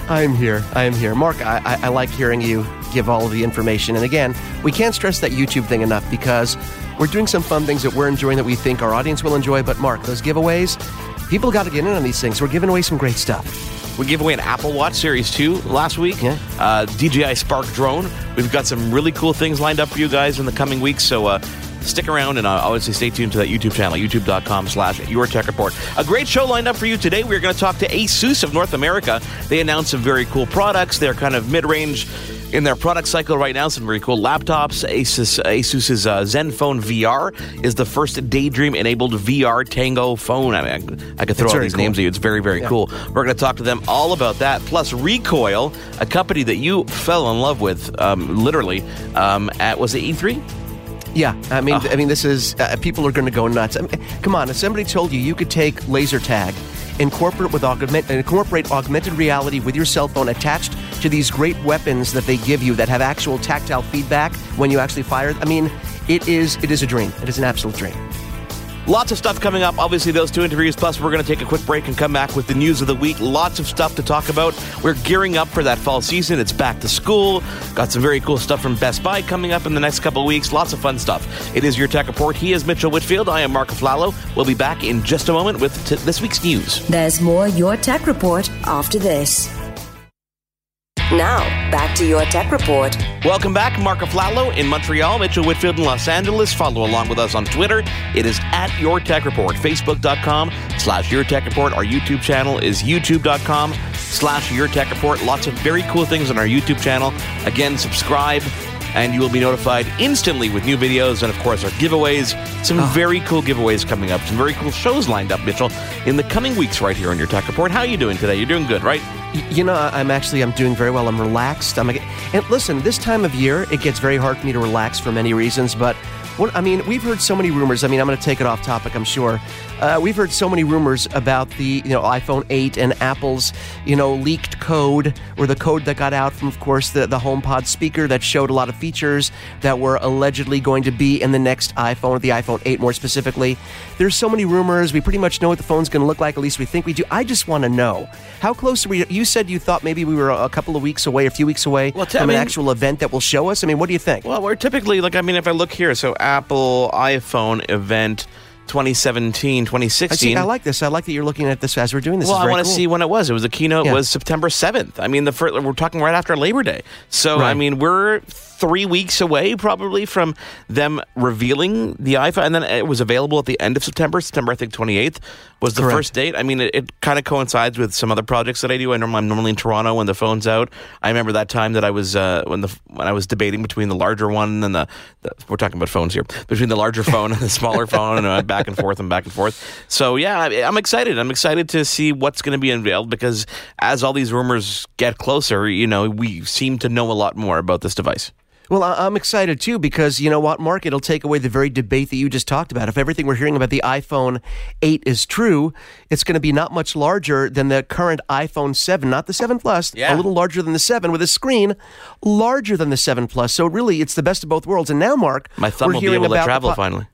I'm here. I am here. Mark, I, I, I like hearing you give all of the information. And again, we can't stress that YouTube thing enough because we're doing some fun things that we're enjoying that we think our audience will enjoy. But Mark, those giveaways, people got to get in on these things. We're giving away some great stuff. We gave away an Apple Watch Series 2 last week. Yeah. Uh, DJI Spark drone. We've got some really cool things lined up for you guys in the coming weeks. So uh, stick around and uh, obviously stay tuned to that YouTube channel, youtube.com slash Your Tech Report. A great show lined up for you today. We're going to talk to ASUS of North America. They announced some very cool products. They're kind of mid-range in their product cycle right now. Some very cool laptops. Asus, Asus's uh, Zenfone VR is the first Daydream-enabled VR Tango phone. I mean, I, I could throw It's all these cool. names at you. It's very, very Yeah. cool. We're going to talk to them all about that. Plus, Recoil, a company that you fell in love with, um, literally, um, at was it E3? Yeah, I mean, I mean, this is uh, people are going to go nuts. I mean, come on, if somebody told you you could take laser tag, incorporate with augment, incorporate augmented reality with your cell phone attached to these great weapons that they give you that have actual tactile feedback when you actually fire. I mean, it is it is a dream. It is an absolute dream. Lots of stuff coming up. Obviously, those two interviews. Plus, we're going to take a quick break and come back with the news of the week. Lots of stuff to talk about. We're gearing up for that fall season. It's back to school. Got some very cool stuff from Best Buy coming up in the next couple weeks. Lots of fun stuff. It is your tech report. He is Mitchell Whitfield. I am Mark Aflalo. We'll be back in just a moment with t- this week's news. There's more Your Tech Report after this. Now, back to your tech report. Welcome back, Mark Aflalo in Montreal, Mitchell Whitfield in Los Angeles. Follow along with us on Twitter. It is at Your Tech Report. Facebook.com slash Your Tech Report. Our YouTube channel is YouTube.com slash Your Tech Report. Lots of very cool things on our YouTube channel. Again, subscribe and you will be notified instantly with new videos and, of course, our giveaways. Some oh. very cool giveaways coming up. Some very cool shows lined up, Mitchell, in the coming weeks right here on Your Tech Report. How are you doing today? You're doing good, right? You know, I'm actually I'm doing very well. I'm relaxed. I'm and listen, this time of year it gets very hard for me to relax for many reasons, but what, I mean, we've heard so many rumors. I mean, I'm going to take it off topic, I'm sure. Uh, we've heard so many rumors about the you know iPhone 8 and Apple's you know leaked code or the code that got out from, of course, the the HomePod speaker that showed a lot of features that were allegedly going to be in the next iPhone, the iPhone 8 more specifically. There's so many rumors. We pretty much know what the phone's going to look like. At least we think we do. I just want to know how close are we? You said you thought maybe we were a couple of weeks away, a few weeks away well, t- from I mean, an actual event that will show us. I mean, what do you think? Well, we're typically like I mean, if I look here, so Apple iPhone event 2017, 2016. I, see, I like this. I like that you're looking at this as we're doing this. Well, I want to cool. see when it was. It was the keynote yeah. was September 7th. I mean, the first, we're talking right after Labor Day. So, right. I mean, we're three weeks away probably from them revealing the iPhone. And then it was available at the end of September. September, I think, 28th was the Correct. first date. I mean, it, it kind of coincides with some other projects that I do. I know I'm normally in Toronto when the phone's out. I remember that time that I was uh, when the when I was debating between the larger one and the, the we're talking about phones here between the larger phone and the smaller phone and uh, back and forth and back and forth. So yeah, I, I'm excited. I'm excited to see what's going to be unveiled because as all these rumors get closer, you know, we seem to know a lot more about this device. Well, I'm excited too because you know what, Mark? It'll take away the very debate that you just talked about. If everything we're hearing about the iPhone 8 is true, it's going to be not much larger than the current iPhone 7, not the 7 Plus, yeah. a little larger than the 7 with a screen larger than the 7 Plus. So really, it's the best of both worlds. And now, Mark, my thumb will be able to travel po- finally.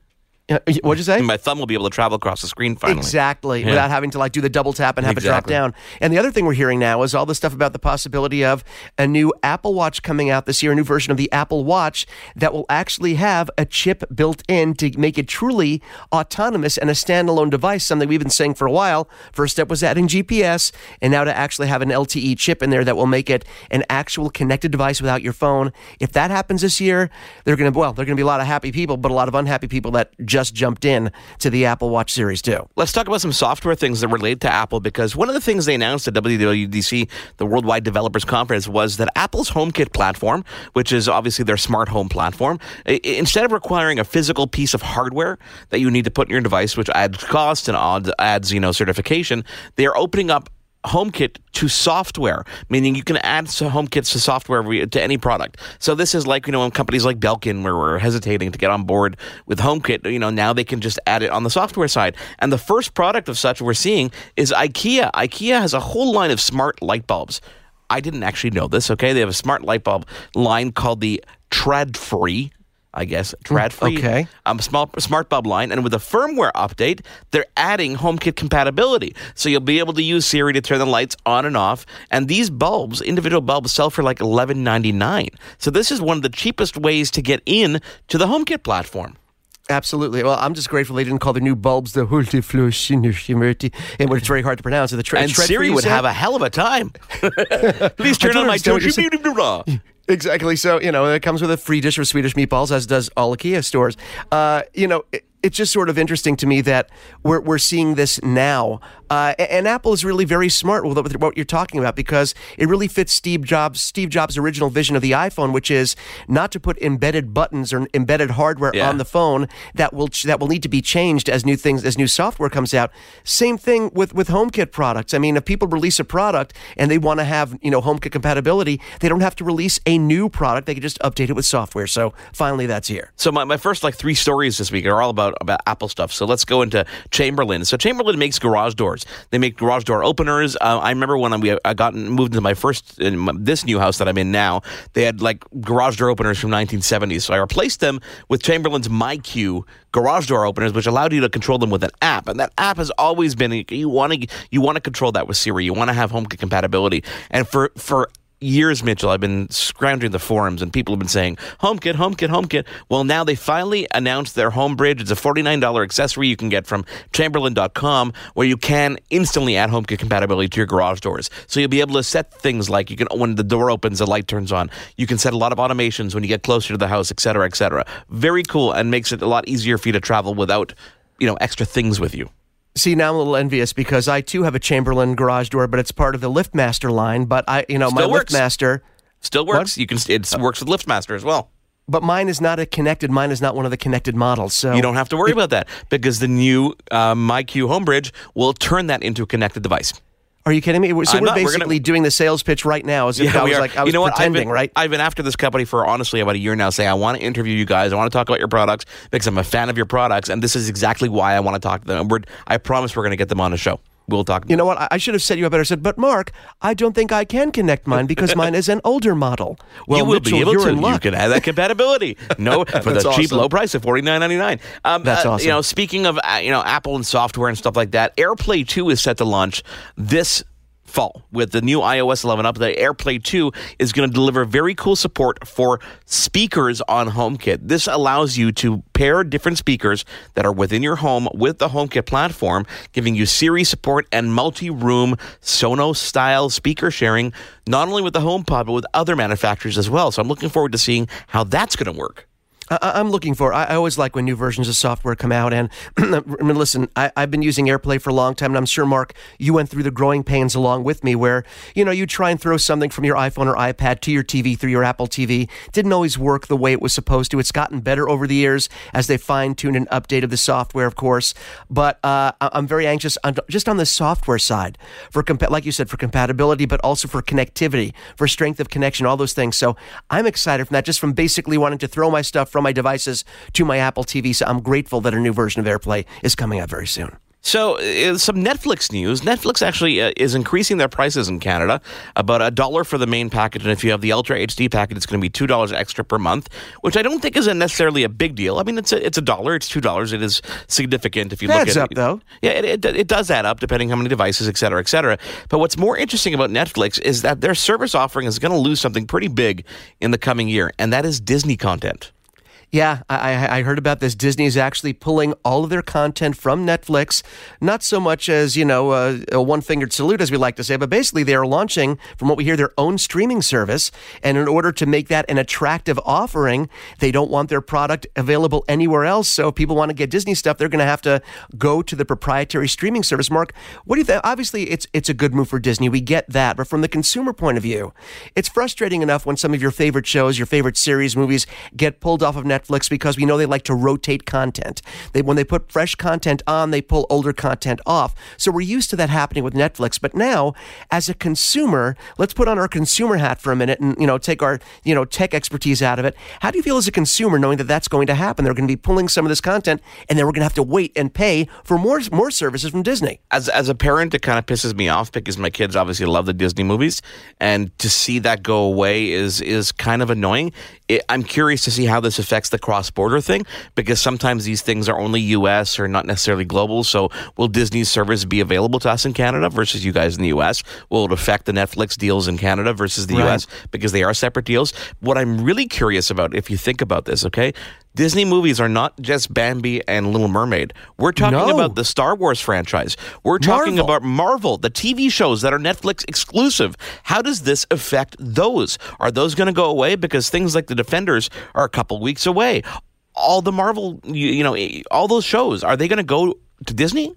Uh, what'd you say? My thumb will be able to travel across the screen finally. Exactly, yeah. without having to like do the double tap and have exactly. it drop down. And the other thing we're hearing now is all the stuff about the possibility of a new Apple Watch coming out this year, a new version of the Apple Watch that will actually have a chip built in to make it truly autonomous and a standalone device, something we've been saying for a while. First step was adding GPS, and now to actually have an LTE chip in there that will make it an actual connected device without your phone. If that happens this year, they're going to well, there're going to be a lot of happy people, but a lot of unhappy people that just just jumped in to the Apple Watch Series 2. Let's talk about some software things that relate to Apple because one of the things they announced at WWDC, the Worldwide Developers Conference, was that Apple's HomeKit platform, which is obviously their smart home platform, instead of requiring a physical piece of hardware that you need to put in your device, which adds cost and adds, you know, certification, they are opening up HomeKit to software, meaning you can add HomeKits to software to any product. So this is like you know when companies like Belkin were, were hesitating to get on board with HomeKit. You know now they can just add it on the software side. And the first product of such we're seeing is IKEA. IKEA has a whole line of smart light bulbs. I didn't actually know this. Okay, they have a smart light bulb line called the Tradfri I guess, trad free, okay. um, small, smart bulb line. And with a firmware update, they're adding HomeKit compatibility. So you'll be able to use Siri to turn the lights on and off. And these bulbs, individual bulbs, sell for like eleven ninety nine. So this is one of the cheapest ways to get in to the HomeKit platform. Absolutely. Well, I'm just grateful they didn't call the new bulbs the Hultiflushimurti, and what it's very hard to pronounce. The tra- and Siri would have a hell of a time. Please turn on my Exactly. So, you know, it comes with a free dish of Swedish meatballs, as does all IKEA stores. Uh, you know, it, it's just sort of interesting to me that we're, we're seeing this now. Uh, and Apple is really very smart with what you're talking about because it really fits Steve Jobs Steve Jobs' original vision of the iPhone, which is not to put embedded buttons or embedded hardware yeah. on the phone that will that will need to be changed as new things as new software comes out. Same thing with with HomeKit products. I mean, if people release a product and they want to have you know HomeKit compatibility, they don't have to release a new product. They can just update it with software. So finally, that's here. So my, my first like three stories this week are all about about Apple stuff. So let's go into Chamberlain. So Chamberlain makes garage doors. They make garage door openers. Uh, I remember when I got moved into my first my, this new house that I'm in now. They had like garage door openers from 1970s, so I replaced them with Chamberlain's MyQ garage door openers, which allowed you to control them with an app. And that app has always been you want to you want to control that with Siri. You want to have HomeKit compatibility. And for for years, Mitchell, I've been scrounging the forums and people have been saying, HomeKit, HomeKit, HomeKit. Well, now they finally announced their home bridge. It's a $49 accessory you can get from chamberlain.com where you can instantly add HomeKit compatibility to your garage doors. So you'll be able to set things like you can, when the door opens, the light turns on. You can set a lot of automations when you get closer to the house, et cetera, et cetera. Very cool and makes it a lot easier for you to travel without, you know, extra things with you. See, now I'm a little envious because I too have a Chamberlain garage door, but it's part of the LiftMaster line. But I, you know, Still my works. LiftMaster Still works. What? You can. It works with LiftMaster as well. but mine is not a connected. Mine is not one of the connected models. So You don't have to worry about that because the new uh, MyQ Homebridge will turn that into a connected device. Are you kidding me? So I'm we're not. We're gonna- basically doing the sales pitch right now, as if I we was like I was you know what? pretending, I've been, right? I've been after this company for honestly about a year now, saying I want to interview you guys. I want to talk about your products because I'm a fan of your products, and this is exactly why I want to talk to them. And we're, I promise we're going to get them on the show. We'll talk. You know what? I- should have set you up better. I said, but Mark, I don't think I can connect mine because mine is an older model. Well, you will Mitchell, be able you're to. in You can have that compatibility. No, for the That's cheap, low price of forty nine ninety nine. Um, That's uh, awesome. You know, speaking of uh, you know Apple and software and stuff like that, AirPlay two is set to launch this fall with the new iOS 11 update. AirPlay 2 is going to deliver very cool support for speakers on HomeKit. This allows you to pair different speakers that are within your home with the HomeKit platform, giving you Siri support and multi-room Sonos style speaker sharing, not only with the HomePod but with other manufacturers as well. So I'm looking forward to seeing how that's going to work. I, I'm looking for. I, I always like when new versions of software come out. And I mean, listen, I, I've been using AirPlay for a long time, and I'm sure Mark, you went through the growing pains along with me, where you know you try and throw something from your iPhone or iPad to your TV through your Apple TV. Didn't always work the way it was supposed to. It's gotten better over the years as they fine tuned and updated the software, of course. But uh, I- I'm very anxious, on, just on the software side, for compa- like you said, for compatibility, but also for connectivity, for strength of connection, all those things. So I'm excited from that, just from basically wanting to throw my stuff from my devices to my Apple TV. So I'm grateful that a new version of AirPlay is coming out very soon. So, uh, some Netflix news. Netflix actually uh, is increasing their prices in Canada, about a dollar for the main package, and if you have the Ultra HD package, it's going to be two dollars extra per month, which I don't think is a necessarily a big deal. I mean, it's a it's a dollar, it's two dollars. It is significant if you look Adds at up, though. Yeah, it, it, it does add up depending how many devices, et cetera, et cetera. But what's more interesting about Netflix is that their service offering is going to lose something pretty big in the coming year, and that is Disney content. Yeah, I, I- heard about this. Disney is actually pulling all of their content from Netflix, not so much as, you know, uh, a one fingered salute, as we like to say, but basically they are launching, from what we hear, their own streaming service. And in order to make that an attractive offering, they don't want their product available anywhere else. So if people want to get Disney stuff, they're going to have to go to the proprietary streaming service. Mark, what do you think? Obviously, it's, it's a good move for Disney. We get that. But from the consumer point of view, it's frustrating enough when some of your favorite shows, your favorite series, movies get pulled off of Netflix because we know they like to rotate content. They when they put fresh content on, they pull older content off. So we're used to that happening with Netflix. But now, as a consumer, let's put on our consumer hat for a minute and you know take our you know tech expertise out of it. How do you feel as a consumer knowing that that's going to happen? They're going to be pulling some of this content, and then we're going to have to wait and pay for more more services from Disney. as as a parent, it kind of pisses me off because my kids obviously love the Disney movies, and to see that go away is is kind of annoying. It, I'm curious to see how this affects the cross border thing because sometimes these things are only U.S. or not necessarily global. So, will Disney's service be available to us in Canada versus you guys in the U.S.? Will it affect the Netflix deals in Canada versus the Right. U.S. because they are separate deals? What I'm really curious about, if you think about this, okay. Disney movies are not just Bambi and Little Mermaid. We're talking No. about the Star Wars franchise. We're talking Marvel. about Marvel, the TV shows that are Netflix exclusive. How does this affect those? Are those going to go away because things like The Defenders are a couple weeks away? All the Marvel, you, you know, all those shows, are they going to go to Disney?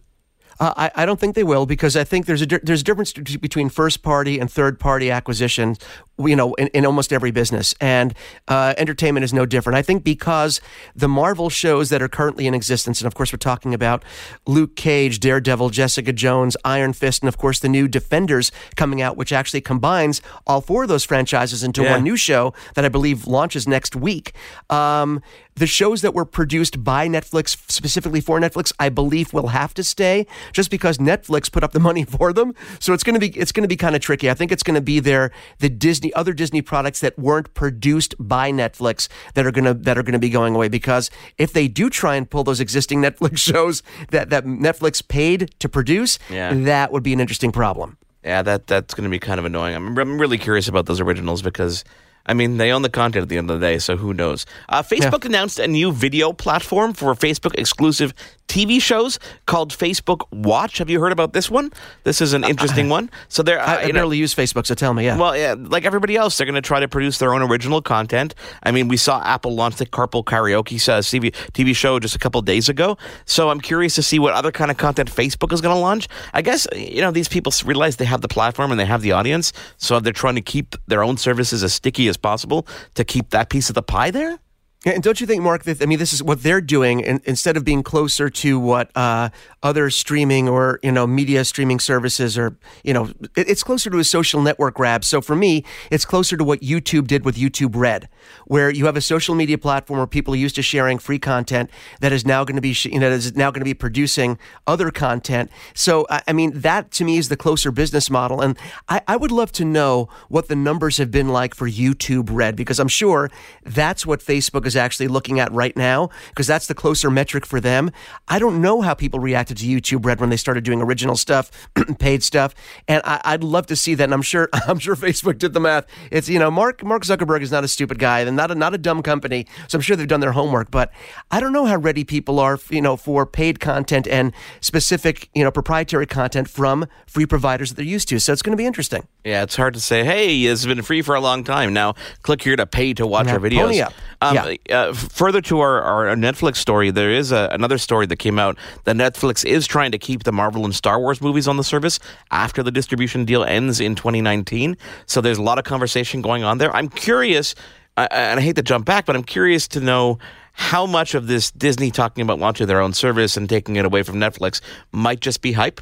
Uh, I, I don't think they will because I think there's a there's a difference between first party and third party acquisition. You know, in, in almost every business, and uh, entertainment is no different. I think because the Marvel shows that are currently in existence, and of course we're talking about Luke Cage, Daredevil, Jessica Jones, Iron Fist, and of course the new Defenders coming out, which actually combines all four of those franchises into Yeah. one new show that I believe launches next week. Um, the shows that were produced by Netflix, specifically for Netflix, I believe will have to stay. just because Netflix put up the money for them. So it's going to be it's going to be kind of tricky. I think it's going to be their the Disney other Disney products that weren't produced by Netflix that are going to that are going to be going away because if they do try and pull those existing Netflix shows that that Netflix paid to produce, Yeah. that would be an interesting problem. Yeah, that that's going to be kind of annoying. I'm, I'm really curious about those originals because, I mean, they own the content at the end of the day, so who knows? Uh, Facebook announced a new video platform for Facebook exclusive TV shows called Facebook Watch. Have you heard about this one? This is an interesting one. So they're uh, I, I you know- use Facebook, so tell me. Yeah. well, yeah, like everybody else, they're going to try to produce their own original content. I mean, we saw Apple launch the Carpool Karaoke uh, TV, TV show just a couple days ago. So I'm curious to see what other kind of content Facebook is going to launch. I guess, you know, these people realize they have the platform and they have the audience. So they're trying to keep their own services as sticky as possible to keep that piece of the pie there. And don't you think, Mark, that I mean, this is what they're doing, and instead of being closer to what uh, other streaming or you know media streaming services or you know, it, it's closer to a social network grab. So for me, it's closer to what YouTube did with YouTube Red, where you have a social media platform where people are used to sharing free content that is now going to be you know is now going to be producing other content. So I, I mean, that to me is the closer business model, and I, I would love to know what the numbers have been like for YouTube Red because I'm sure that's what Facebook is actually looking at right now because that's the closer metric for them. I don't know how people reacted to YouTube Red when they started doing original stuff, paid stuff, and I, I'd love to see that. And I'm sure I'm sure Facebook did the math. It's you know Mark Mark Zuckerberg is not a stupid guy and not a, not a dumb company, so I'm sure they've done their homework. But I don't know how ready people are, you know, for paid content and specific you know proprietary content from free providers that they're used to. So it's going to be interesting. Yeah, it's hard to say, hey, it's been free for a long time. Now click here to pay to watch Now, our videos. pony up. Um, Yeah. Uh, further to our, our Netflix story, there is a, another story that came out that Netflix is trying to keep the Marvel and Star Wars movies on the service after the distribution deal ends in 2019. So there's a lot of conversation going on there. I'm curious, and I hate to jump back, but I'm curious to know how much of this Disney talking about launching their own service and taking it away from Netflix might just be hype.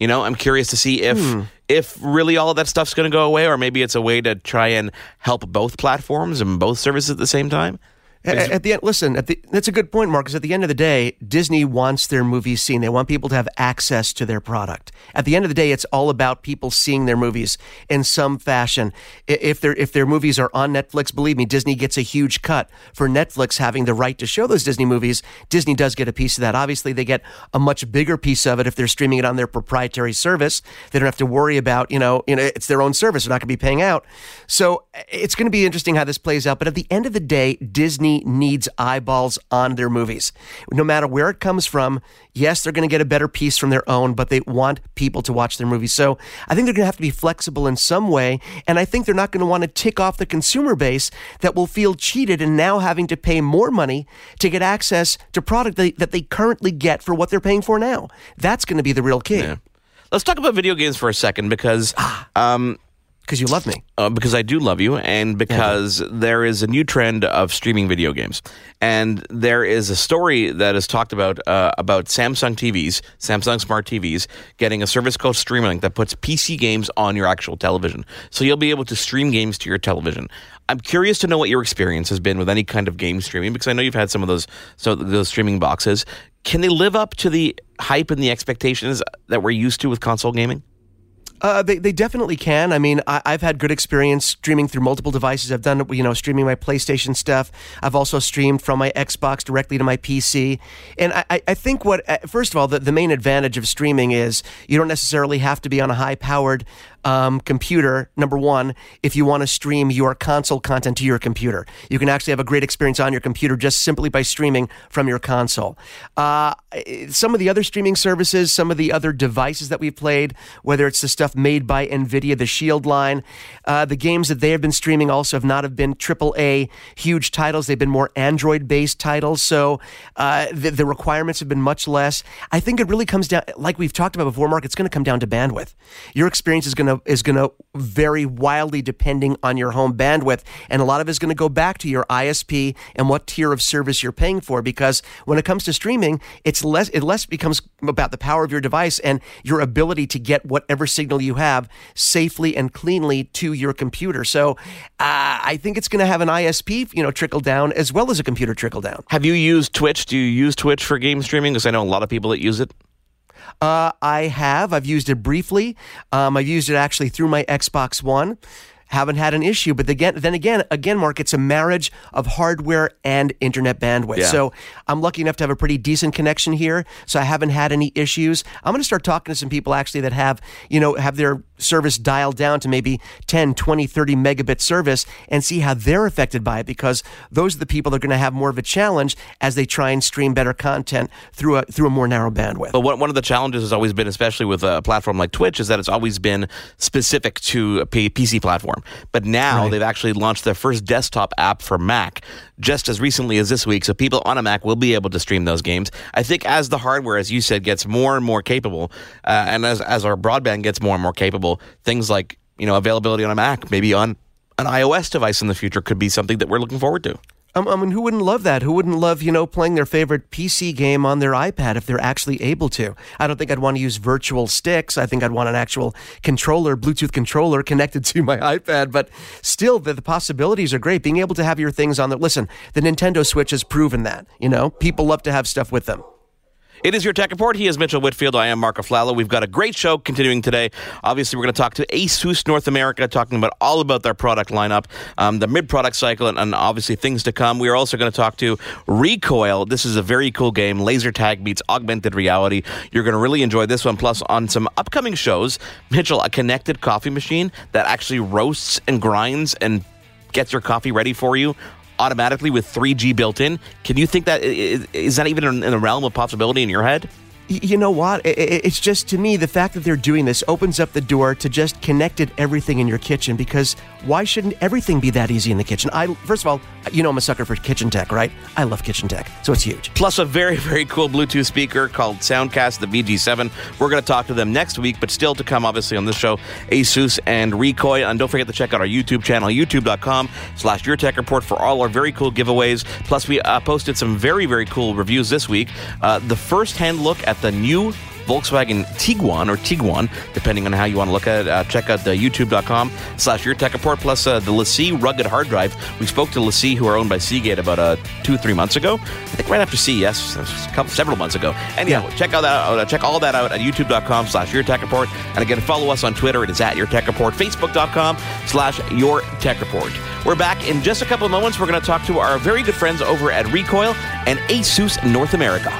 You know, I'm curious to see if Hmm. if really all of that stuff's going to go away, or maybe it's a way to try and help both platforms and both services at the same time. At, at the end, listen. At the, that's a good point, Marcus. At the end of the day, Disney wants their movies seen. They want people to have access to their product. At the end of the day, it's all about people seeing their movies in some fashion. If their if their movies are on Netflix, believe me, Disney gets a huge cut for Netflix having the right to show those Disney movies. Disney does get a piece of that. Obviously, they get a much bigger piece of it if they're streaming it on their proprietary service. They don't have to worry about you know you know it's their own service. They're not going to be paying out. So it's going to be interesting how this plays out. But at the end of the day, Disney needs eyeballs on their movies. No matter where it comes from, yes, they're going to get a better piece from their own, but they want people to watch their movies. So I think they're going to have to be flexible in some way. And I think they're not going to want to tick off the consumer base that will feel cheated and now having to pay more money to get access to product they, that they currently get for what they're paying for now. That's going to be the real key. Let's talk about video games for a second because Ah. um, because you love me. uh, because I do love you, and because there is a new trend of streaming video games, and there is a story that is talked about uh, about Samsung TVs, Samsung Smart TVs, getting a service called Steam Link that puts PC games on your actual television, so you'll be able to stream games to your television. I'm curious to know what your experience has been with any kind of game streaming because I know you've had some of those so those streaming boxes. Can they live up to the hype and the expectations that we're used to with console gaming? Uh, they, they definitely can. I mean, I, I've had good experience streaming through multiple devices. I've done, you know, streaming my PlayStation stuff. I've also streamed from my Xbox directly to my PC. And I, I- I think what, uh, first of all, the, the main advantage of streaming is you don't necessarily have to be on a high powered um, computer, number one, if you want to stream your console content to your computer. You can actually have a great experience on your computer just simply by streaming from your console. Uh, some of the other streaming services, some of the other devices that we've played, whether it's the stuff made by NVIDIA, the Shield line, uh, the games that they have been streaming also have not have been AAA huge titles. They've been more Android based titles. So uh, the, the requirements have been much less. I think it really comes down, like we've talked about before, Mark, it's going to come down to bandwidth. Your experience is going to is going to vary wildly depending on your home bandwidth, and a lot of it is going to go back to your ISP and what tier of service you're paying for. Because when it comes to streaming, it's less it less becomes about the power of your device and your ability to get whatever signal you have safely and cleanly to your computer. So uh, I think it's going to have an ISP, you know, trickle down as well as a computer trickle down. Have you used Twitch? Do you use Twitch for game streaming? Because I know a lot of people that use it. Uh, I have. I've used it briefly. Um, I've used it actually through my Xbox One haven't had an issue. But again, then again, again, Mark, it's a marriage of hardware and internet bandwidth. Yeah. So I'm lucky enough to have a pretty decent connection here. So I haven't had any issues. I'm going to start talking to some people actually that have, you know, have their service dialed down to maybe 10, 20, 30 megabit service and see how they're affected by it because those are the people that are going to have more of a challenge as they try and stream better content through a through a more narrow bandwidth. But one, one of the challenges has always been, especially with a platform like Twitch, is that it's always been specific to a PC platform. But now Right. they've actually launched their first desktop app for Mac just as recently as this week. So people on a Mac will be able to stream those games. I think as the hardware, as you said, gets more and more capable, uh, and as, as our broadband gets more and more capable, things like you know availability on a Mac, maybe on an iOS device in the future, could be something that we're looking forward to. I mean, who wouldn't love that? Who wouldn't love, you know, playing their favorite PC game on their iPad if they're actually able to? I don't think I'd want to use virtual sticks. I think I'd want an actual controller, Bluetooth controller connected to my iPad. But still, the, the possibilities are great. Being able to have your things on there. Listen, the Nintendo Switch has proven that. You know, people love to have stuff with them. It is your tech report. He is Mitchell Whitfield. I am Mark Aflalo. We've got a great show continuing today. Obviously, we're going to talk to ASUS North America, talking about all about their product lineup, um, the mid product cycle, and, and obviously things to come. We are also going to talk to Recoil. This is a very cool game. Laser tag meets augmented reality. You're going to really enjoy this one. Plus, on some upcoming shows, Mitchell, a connected coffee machine that actually roasts and grinds and gets your coffee ready for you automatically with 3G built in. Can you think that is, that even in the realm of possibility in your head? You know what? It's just to me the fact that they're doing this opens up the door to just connected everything in your kitchen because why shouldn't everything be that easy in the kitchen? I first of all, you know I'm a sucker for kitchen tech, right? I love kitchen tech, so it's huge. Plus a very, very cool Bluetooth speaker called Soundcast, the VG7. We're going to talk to them next week, but still to come, obviously, on this show, Asus and Recoil. And don't forget to check out our YouTube channel, youtube.com slash Your Tech Report for all our very cool giveaways. Plus, we uh, posted some very, very cool reviews this week. Uh, the first-hand look at the new Volkswagen Tiguan or Tiguan, depending on how you want to look at it. Uh, check out the youtube.com slash your tech report plus uh, the LaCie rugged hard drive. We spoke to LaCie, who are owned by Seagate, about uh, two, three months ago. I think right after CES, couple, several months ago. Anyhow, Yeah. check out that out, uh, check all that out at youtube.com slash your tech report. And again, follow us on Twitter. It is at your tech report, facebook.com slash your tech report. We're back in just a couple of moments. We're going to talk to our very good friends over at Recoil and Asus North America.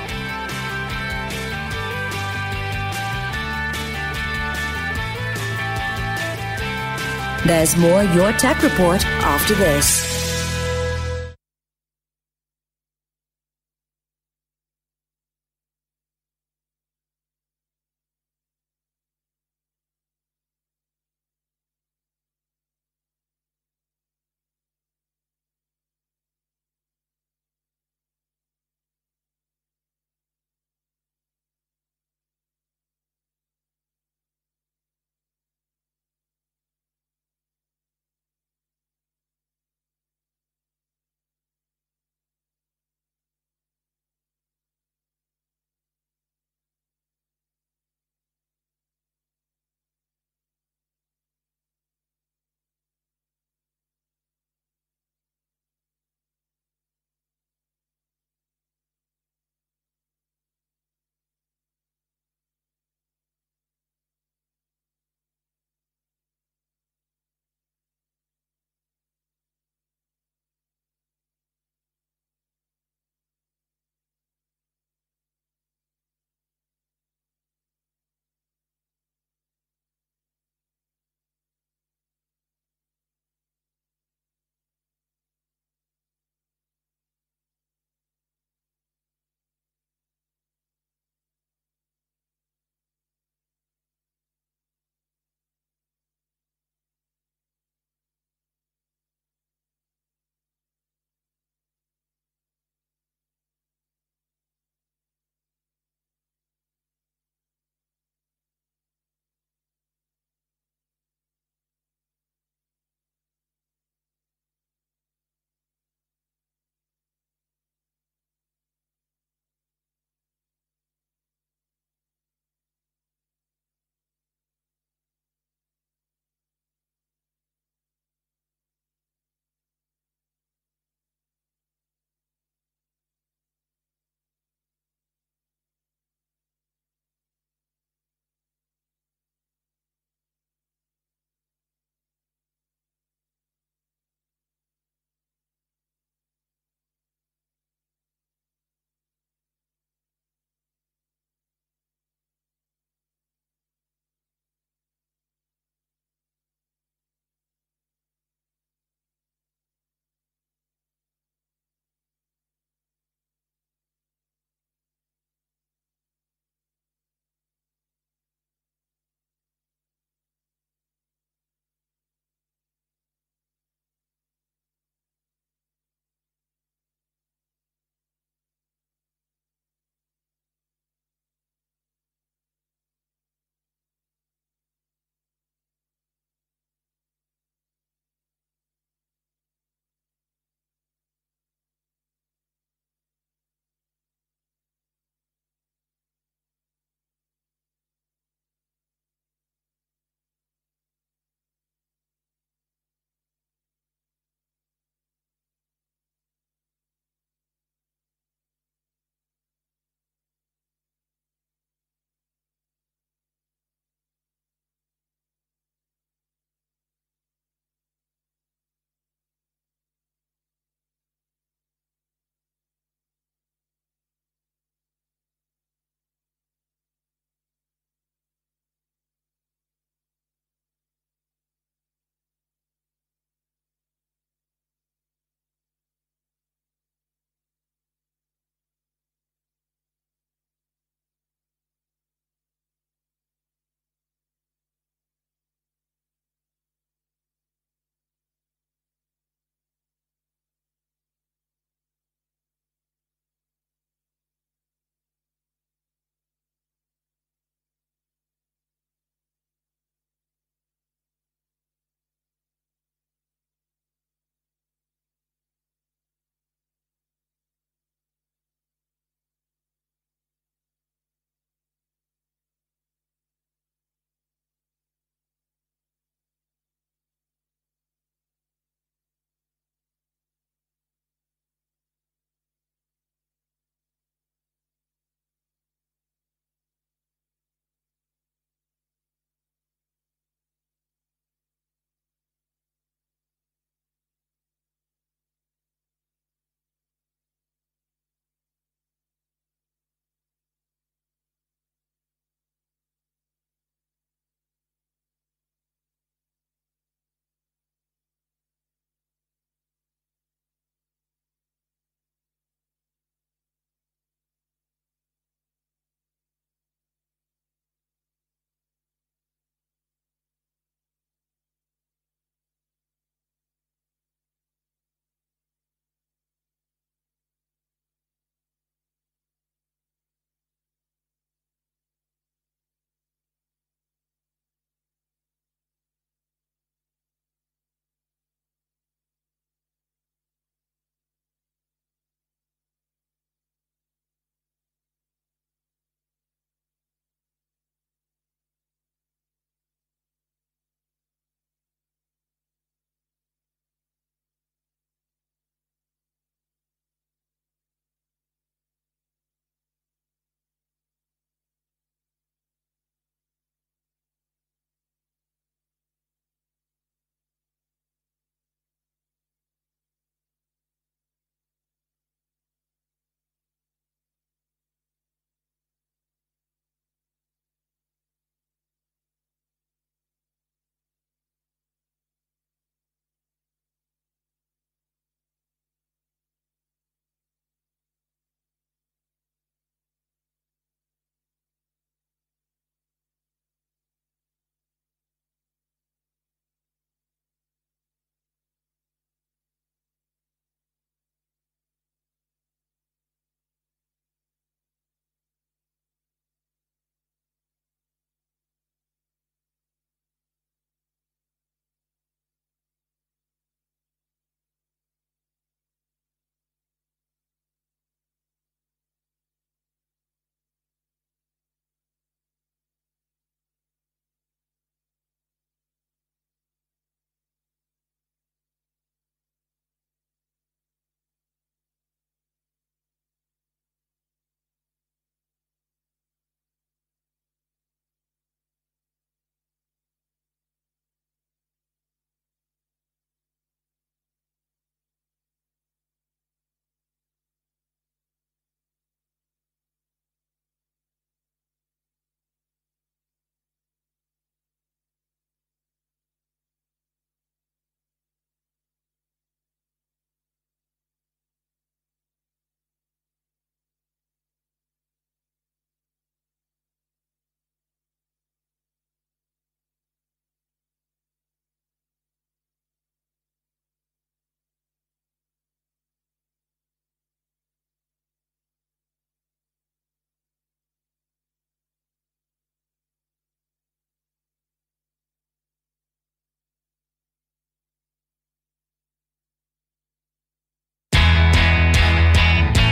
There's more Your Tech Report after this.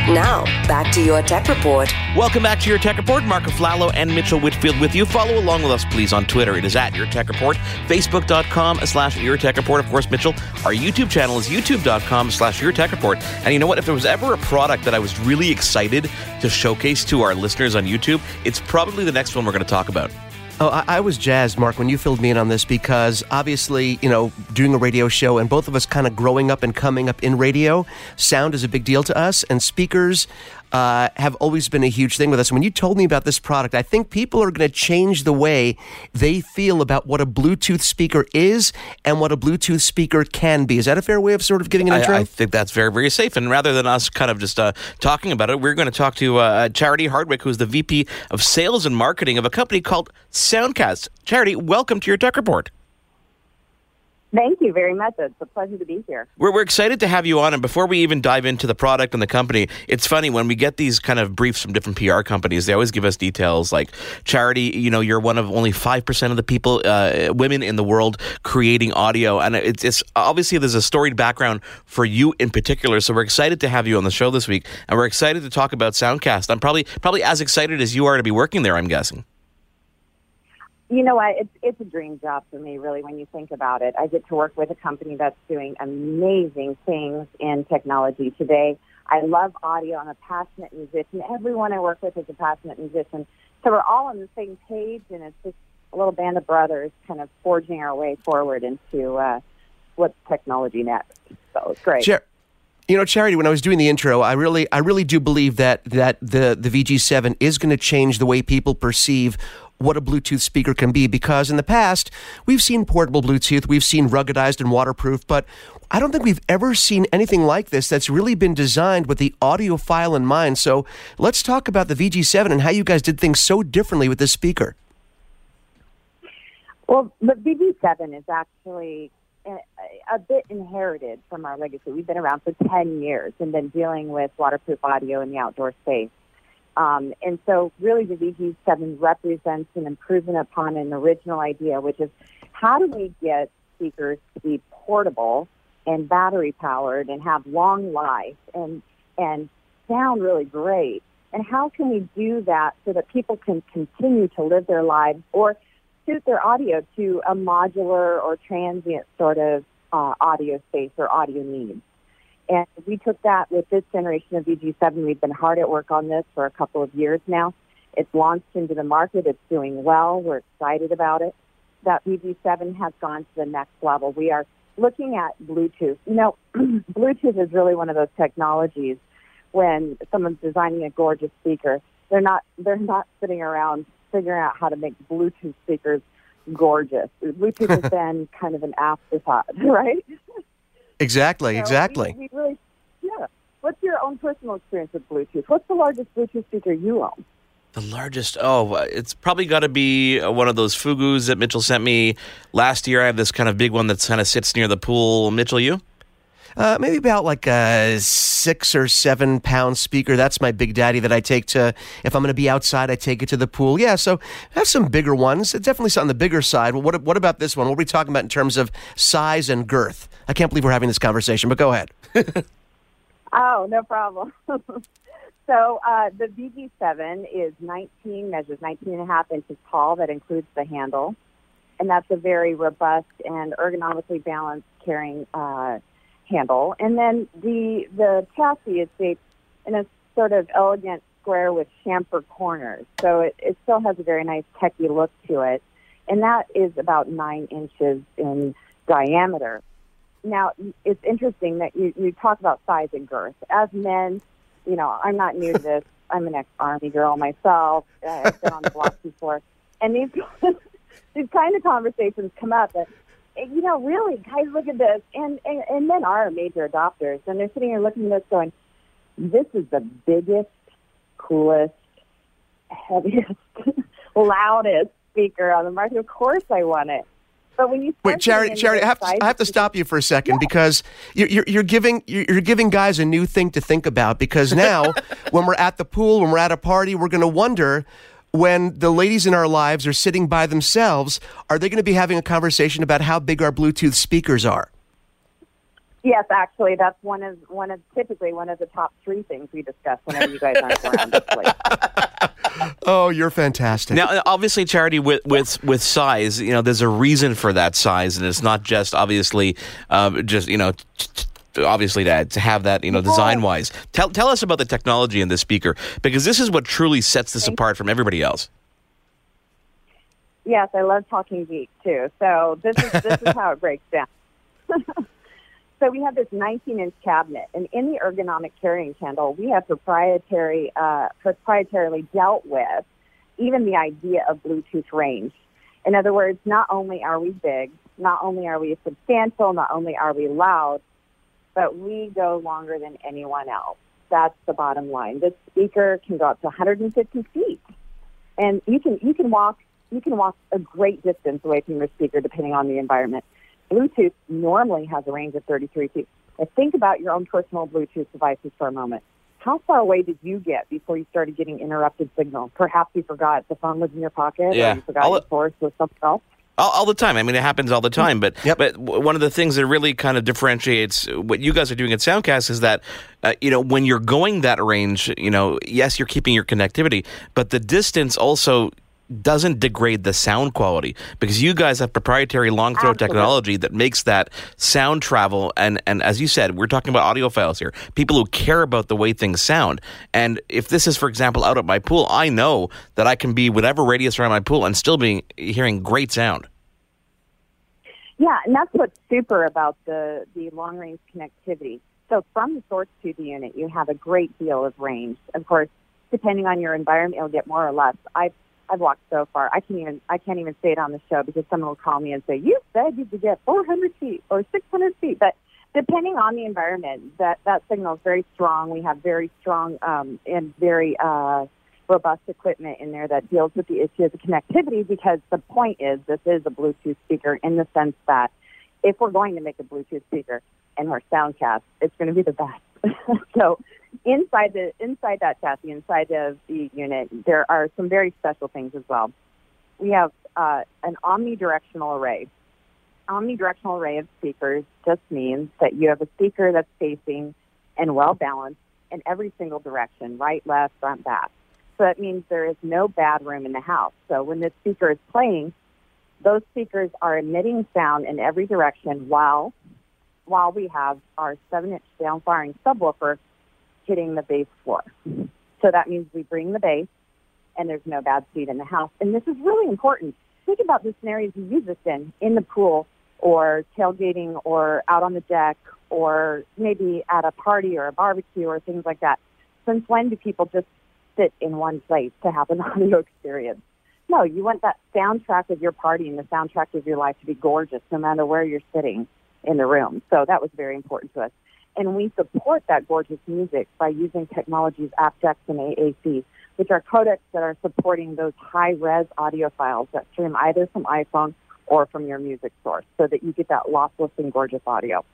Now, back to your tech report. Welcome back to your Tech Report. Mark Aflalo and Mitchell Whitfield with you. Follow along with us, please, on Twitter. It is at Your Tech Report. Facebook.com slash Your Tech Report. Of course, Mitchell, our YouTube channel is youtube.com slash Your Tech Report. And you know what? If there was ever a product that I was really excited to showcase to our listeners on YouTube, it's probably the next one we're going to talk about. Oh, I, I, was jazzed, Mark, when you filled me in on this because obviously, you know, doing a radio show and both of us kind of growing up and coming up in radio, sound is a big deal to us, and speakers uh, have always been a huge thing with us. When you told me about this product, I think people are going to change the way they feel about what a Bluetooth speaker is and what a Bluetooth speaker can be. Is that a fair way of sort of getting an intro? I, I think that's very, very safe. And rather than us kind of just uh, talking about it, we're going to talk to uh, Charity Hardwick, who's the VP of Sales and Marketing of a company called Soundcast. Charity, welcome to your Tech Report. Thank you very much. It's a pleasure to be here. We're, we're excited to have you on. And before we even dive into the product and the company, it's funny when we get these kind of briefs from different PR companies, they always give us details like charity, you know, you're one of only 5% of the people, uh, women in the world creating audio. And it's, it's obviously there's a storied background for you in particular. So we're excited to have you on the show this week. And we're excited to talk about Soundcast. I'm probably, probably as excited as you are to be working there, I'm guessing. You know what? It's it's a dream job for me, really. When you think about it, I get to work with a company that's doing amazing things in technology today. I love audio. I'm a passionate musician. Everyone I work with is a passionate musician. So we're all on the same page, and it's just a little band of brothers kind of forging our way forward into uh, what's technology next. So it's great. Sure. You know, Charity, when I was doing the intro, I really, I really do believe that that the the VG7 is going to change the way people perceive what a Bluetooth speaker can be because in the past, we've seen portable Bluetooth, we've seen ruggedized and waterproof, but I don't think we've ever seen anything like this that's really been designed with the audiophile in mind. So let's talk about the VG7 and how you guys did things so differently with this speaker. Well, the VG7 is actually eh, eh, a bit inherited from our legacy. We've been around for 10 years and been dealing with waterproof audio in the outdoor space. Um, and so really the VG7 represents an improvement upon an original idea, which is how do we get speakers to be portable and battery powered and have long life and, and sound really great? And how can we do that so that people can continue to live their lives or suit their audio to a modular or transient sort of uh, audio space or audio needs? And we took that with this generation of VG7. We've been hard at work on this for a couple of years now. It's launched into the market. It's doing well. We're excited about it. That VG7 has gone to the next level. We are looking at Bluetooth. You know, Bluetooth is really one of those technologies when someone's designing a gorgeous speaker. They're not, they're not sitting around figuring out how to make Bluetooth speakers gorgeous. Bluetooth has been kind of an afterthought, right? Exactly, so exactly. We, we really, yeah. What's your own personal experience with Bluetooth? What's the largest Bluetooth speaker you own? The largest, oh, it's probably got to be uh, one of those Fugoos that Mitchell sent me last year. I have this kind of big one that kind of sits near the pool. Mitchell, you? Uh, maybe about like a six or seven pound speaker. That's my big daddy that I take to, if I'm going to be outside, I take it to the pool. Yeah, so I have some bigger ones. It's definitely on the bigger side. Well, what, what about this one? What are we talking about in terms of size and girth? I can't believe we're having this conversation, but go ahead. oh, no problem. so uh, the VG7 is 19, measures 19 and a half inches tall. That includes the handle. And that's a very robust and ergonomically balanced carrying uh, handle. And then the, the chassis is shaped in a sort of elegant square with chamfer corners. So it, it still has a very nice techy look to it. And that is about nine inches in diameter. Now, it's interesting that you, you talk about size and girth. As men, you know, I'm not new to this. I'm an ex-army girl myself. Uh, I've been on the block before, and these these kind of conversations come up. That you know, really, guys, look at this, and, and and men are major adopters, and they're sitting here looking at this, going, "This is the biggest, coolest, heaviest, loudest speaker on the market. Of course, I want it." But when you wait, Charity, Charity, I have, to, I have to stop you for a second yeah. because you're, you're, you're giving you're giving guys a new thing to think about. Because now, when we're at the pool, when we're at a party, we're going to wonder when the ladies in our lives are sitting by themselves, are they going to be having a conversation about how big our Bluetooth speakers are? Yes, actually, that's one of one of typically one of the top three things we discuss whenever you guys aren't around. oh, you're fantastic. Now, obviously, charity with with with size, you know, there's a reason for that size, and it's not just obviously um, just you know. T- t- obviously to, to have that you know design wise tell tell us about the technology in this speaker because this is what truly sets this apart from everybody else yes i love talking geek too so this is this is how it breaks down So we have this 19-inch cabinet, and in the ergonomic carrying handle, we have proprietary, uh, proprietarily dealt with even the idea of Bluetooth range. In other words, not only are we big, not only are we substantial, not only are we loud, but we go longer than anyone else. That's the bottom line. This speaker can go up to 150 feet, and you can you can walk you can walk a great distance away from your speaker depending on the environment. Bluetooth normally has a range of 33 feet. Now think about your own personal Bluetooth devices for a moment. How far away did you get before you started getting interrupted signal? Perhaps you forgot the phone was in your pocket, yeah. or you forgot your source was something else. All, all, the time. I mean, it happens all the time. But yep. but one of the things that really kind of differentiates what you guys are doing at Soundcast is that uh, you know when you're going that range, you know, yes, you're keeping your connectivity, but the distance also doesn't degrade the sound quality because you guys have proprietary long throw Absolutely. technology that makes that sound travel. And and as you said we're talking about audiophiles here. People who care about the way things sound. And if this is for example out at my pool I know that I can be whatever radius around my pool and still be hearing great sound. Yeah and that's what's super about the the long range connectivity. So from the source to the unit you have a great deal of range. Of course depending on your environment you'll get more or less. I've I've walked so far. I can't even I can't even say it on the show because someone will call me and say, "You said you could get 400 feet or 600 feet." But depending on the environment, that that signal is very strong. We have very strong um, and very uh, robust equipment in there that deals with the issue of the connectivity. Because the point is, this is a Bluetooth speaker in the sense that if we're going to make a Bluetooth speaker and our soundcast, it's going to be the best. so inside the inside that chassis, inside of the unit, there are some very special things as well. We have uh, an omnidirectional array. Omnidirectional array of speakers just means that you have a speaker that's facing and well balanced in every single direction, right, left, front, back. So that means there is no bad room in the house. So when the speaker is playing, those speakers are emitting sound in every direction while while we have our seven inch downfiring subwoofer hitting the bass floor. So that means we bring the bass and there's no bad seat in the house. And this is really important. Think about the scenarios you use this in, in the pool or tailgating or out on the deck or maybe at a party or a barbecue or things like that. Since when do people just sit in one place to have an audio experience? No, you want that soundtrack of your party and the soundtrack of your life to be gorgeous no matter where you're sitting in the room. So that was very important to us. And we support that gorgeous music by using technologies aptX and AAC, which are codecs that are supporting those high-res audio files that stream either from iPhone or from your music source so that you get that lossless and gorgeous audio.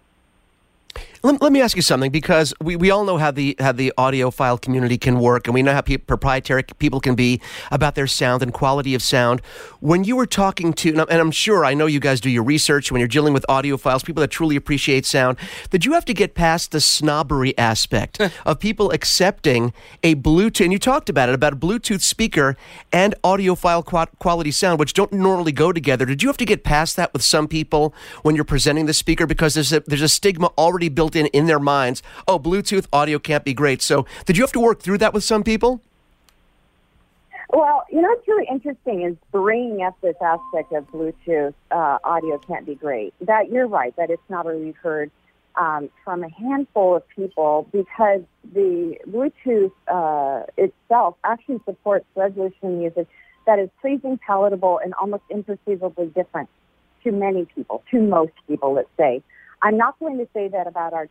Let, let, me ask you something because we, we all know how the how the audiophile community can work, and we know how pe- proprietary people can be about their sound and quality of sound. When you were talking to, and I'm sure I know you guys do your research when you're dealing with audiophiles, people that truly appreciate sound. Did you have to get past the snobbery aspect of people accepting a Bluetooth? And you talked about it about a Bluetooth speaker and audiophile quality sound, which don't normally go together. Did you have to get past that with some people when you're presenting the speaker because there's a, there's a stigma already built built in in their minds, oh, Bluetooth audio can't be great. So did you have to work through that with some people? Well, you know what's really interesting is bringing up this aspect of Bluetooth uh, audio can't be great. That you're right. That it's not really heard um, from a handful of people because the Bluetooth uh, itself actually supports resolution music that is pleasing, palatable, and almost imperceivably different to many people, to most people, let's say. I'm not going to say that about our,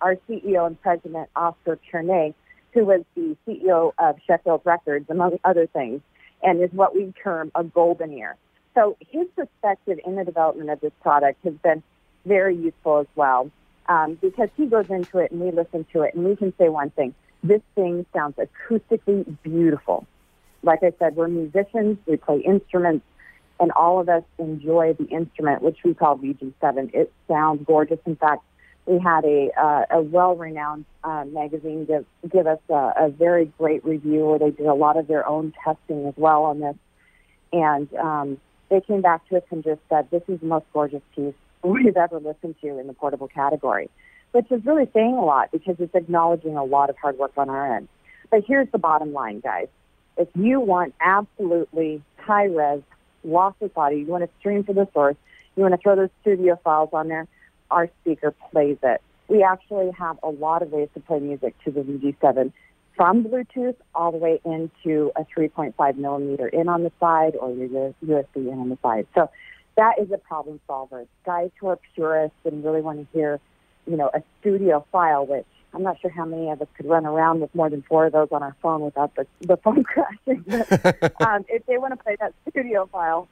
our, CEO and president, Oscar Chernay, who was the CEO of Sheffield Records, among other things, and is what we term a golden ear. So his perspective in the development of this product has been very useful as well um, because he goes into it and we listen to it and we can say one thing. This thing sounds acoustically beautiful. Like I said, we're musicians, we play instruments, and all of us enjoy the instrument, which we call VG7. It sounds gorgeous. In fact, We had a uh, a well-renowned uh, magazine give give us a, a very great review where they did a lot of their own testing as well on this, and um, they came back to us and just said this is the most gorgeous piece we've ever listened to in the portable category, which is really saying a lot because it's acknowledging a lot of hard work on our end. But here's the bottom line, guys. If you want absolutely high res, lossless audio, you want to stream to the source, you want to throw those studio files on there, our speaker plays it. We actually have a lot of ways to play music to the VG7 from Bluetooth all the way into a 3.5 millimeter in on the side or your USB in on the side. So that is a problem solver. Guys who are purists and really want to hear, you know, a studio file, which I'm not sure how many of us could run around with more than four of those on our phone without the, the phone crashing. But, um, if they want to play that studio file,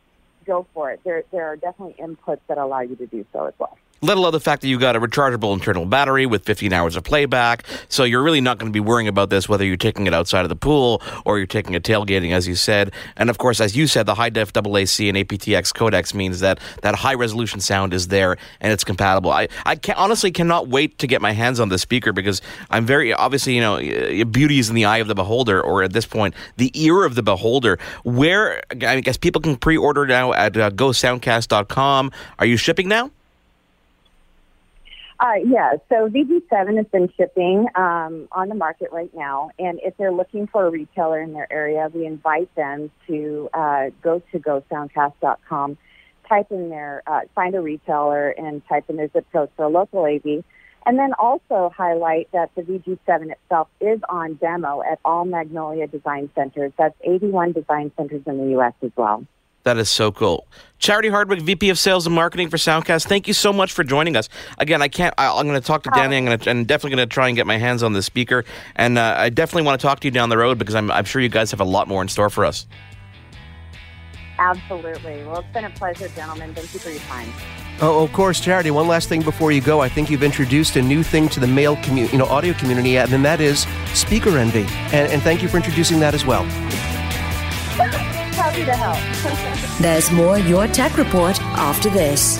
go for it. There, there are definitely inputs that allow you to do so as well let alone the fact that you've got a rechargeable internal battery with 15 hours of playback. So you're really not going to be worrying about this whether you're taking it outside of the pool or you're taking a tailgating, as you said. And of course, as you said, the high def AAC and aptX codecs means that that high resolution sound is there and it's compatible. I, I can, honestly cannot wait to get my hands on this speaker because I'm very obviously, you know, beauty is in the eye of the beholder, or at this point, the ear of the beholder. Where I guess people can pre order now at uh, gosoundcast.com. Are you shipping now? Uh, yeah, so VG7 has been shipping um, on the market right now, and if they're looking for a retailer in their area, we invite them to uh, go to gosoundcast.com, type in their, uh, find a retailer, and type in their zip code for a local AV, and then also highlight that the VG7 itself is on demo at all Magnolia Design Centers. That's 81 design centers in the U.S. as well. That is so cool. Charity Hardwick, VP of Sales and Marketing for Soundcast. Thank you so much for joining us. Again, I can't. I, am going to talk to Danny. I'm going to, and definitely going to try and get my hands on the speaker. And uh, I definitely want to talk to you down the road because I'm, I'm sure you guys have a lot more in store for us. Absolutely. Well, it's been a pleasure, gentlemen. Thank you for your time. Oh, of course, Charity. One last thing before you go. I think you've introduced a new thing to the male community, you know, audio community, and that is speaker envy. And, and thank you for introducing that as well. Happy to help. There's more Your Tech Report after this.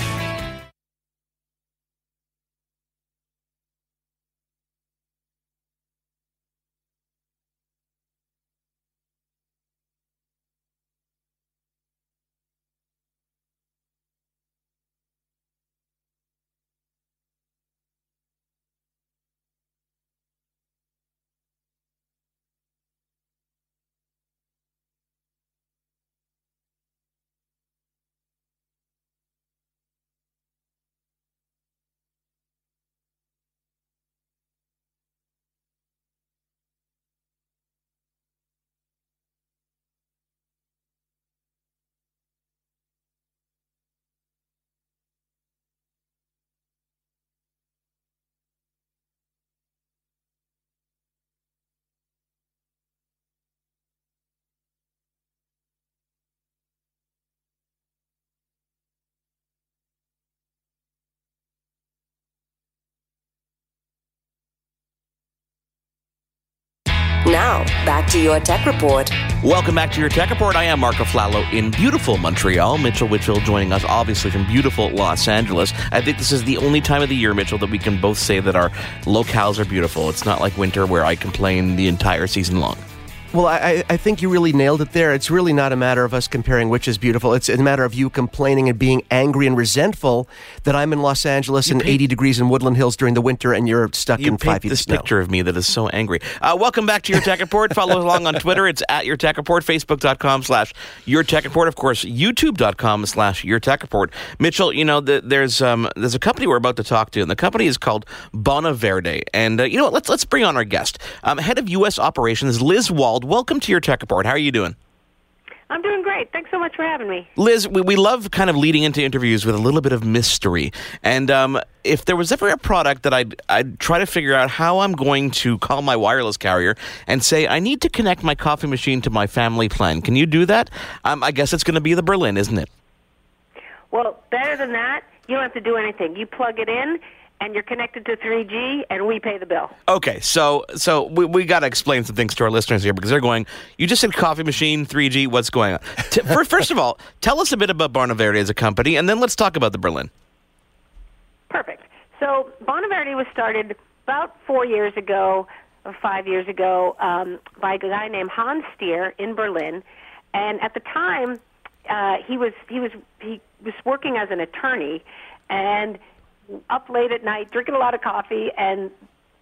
Now, back to your tech report. Welcome back to your tech report. I am Mark Aflalo in beautiful Montreal. Mitchell Whitfield joining us, obviously from beautiful Los Angeles. I think this is the only time of the year, Mitchell, that we can both say that our locales are beautiful. It's not like winter where I complain the entire season long. Well, I, I think you really nailed it there. It's really not a matter of us comparing which is beautiful. It's a matter of you complaining and being angry and resentful that I'm in Los Angeles you and 80 degrees in Woodland Hills during the winter and you're stuck you in five feet this of snow. picture of me that is so angry. Uh, welcome back to Your Tech Report. Follow along on Twitter. It's at Your Tech Report, Facebook.com slash Your Tech Report. Of course, YouTube.com slash Your Tech Report. Mitchell, you know, the, there's um, there's a company we're about to talk to, and the company is called Bonaverde. And uh, you know what? Let's, let's bring on our guest. Um, head of U.S. Operations, Liz Wald. Welcome to Your Tech Report. How are you doing? I'm doing great. Thanks so much for having me. Liz, we, we love kind of leading into interviews with a little bit of mystery. And um, if there was ever a product that I'd, I'd try to figure out how I'm going to call my wireless carrier and say, I need to connect my coffee machine to my family plan, can you do that? Um, I guess it's going to be the Berlin, isn't it? Well, better than that, you don't have to do anything. You plug it in and you're connected to 3G, and we pay the bill. Okay, so so we, we got to explain some things to our listeners here because they're going. You just said coffee machine, 3G. What's going on? T- first of all, tell us a bit about Bonaverde as a company, and then let's talk about the Berlin. Perfect. So Bonaverde was started about four years ago or five years ago um, by a guy named Hans Stier in Berlin, and at the time uh, he was he was he was working as an attorney and up late at night drinking a lot of coffee and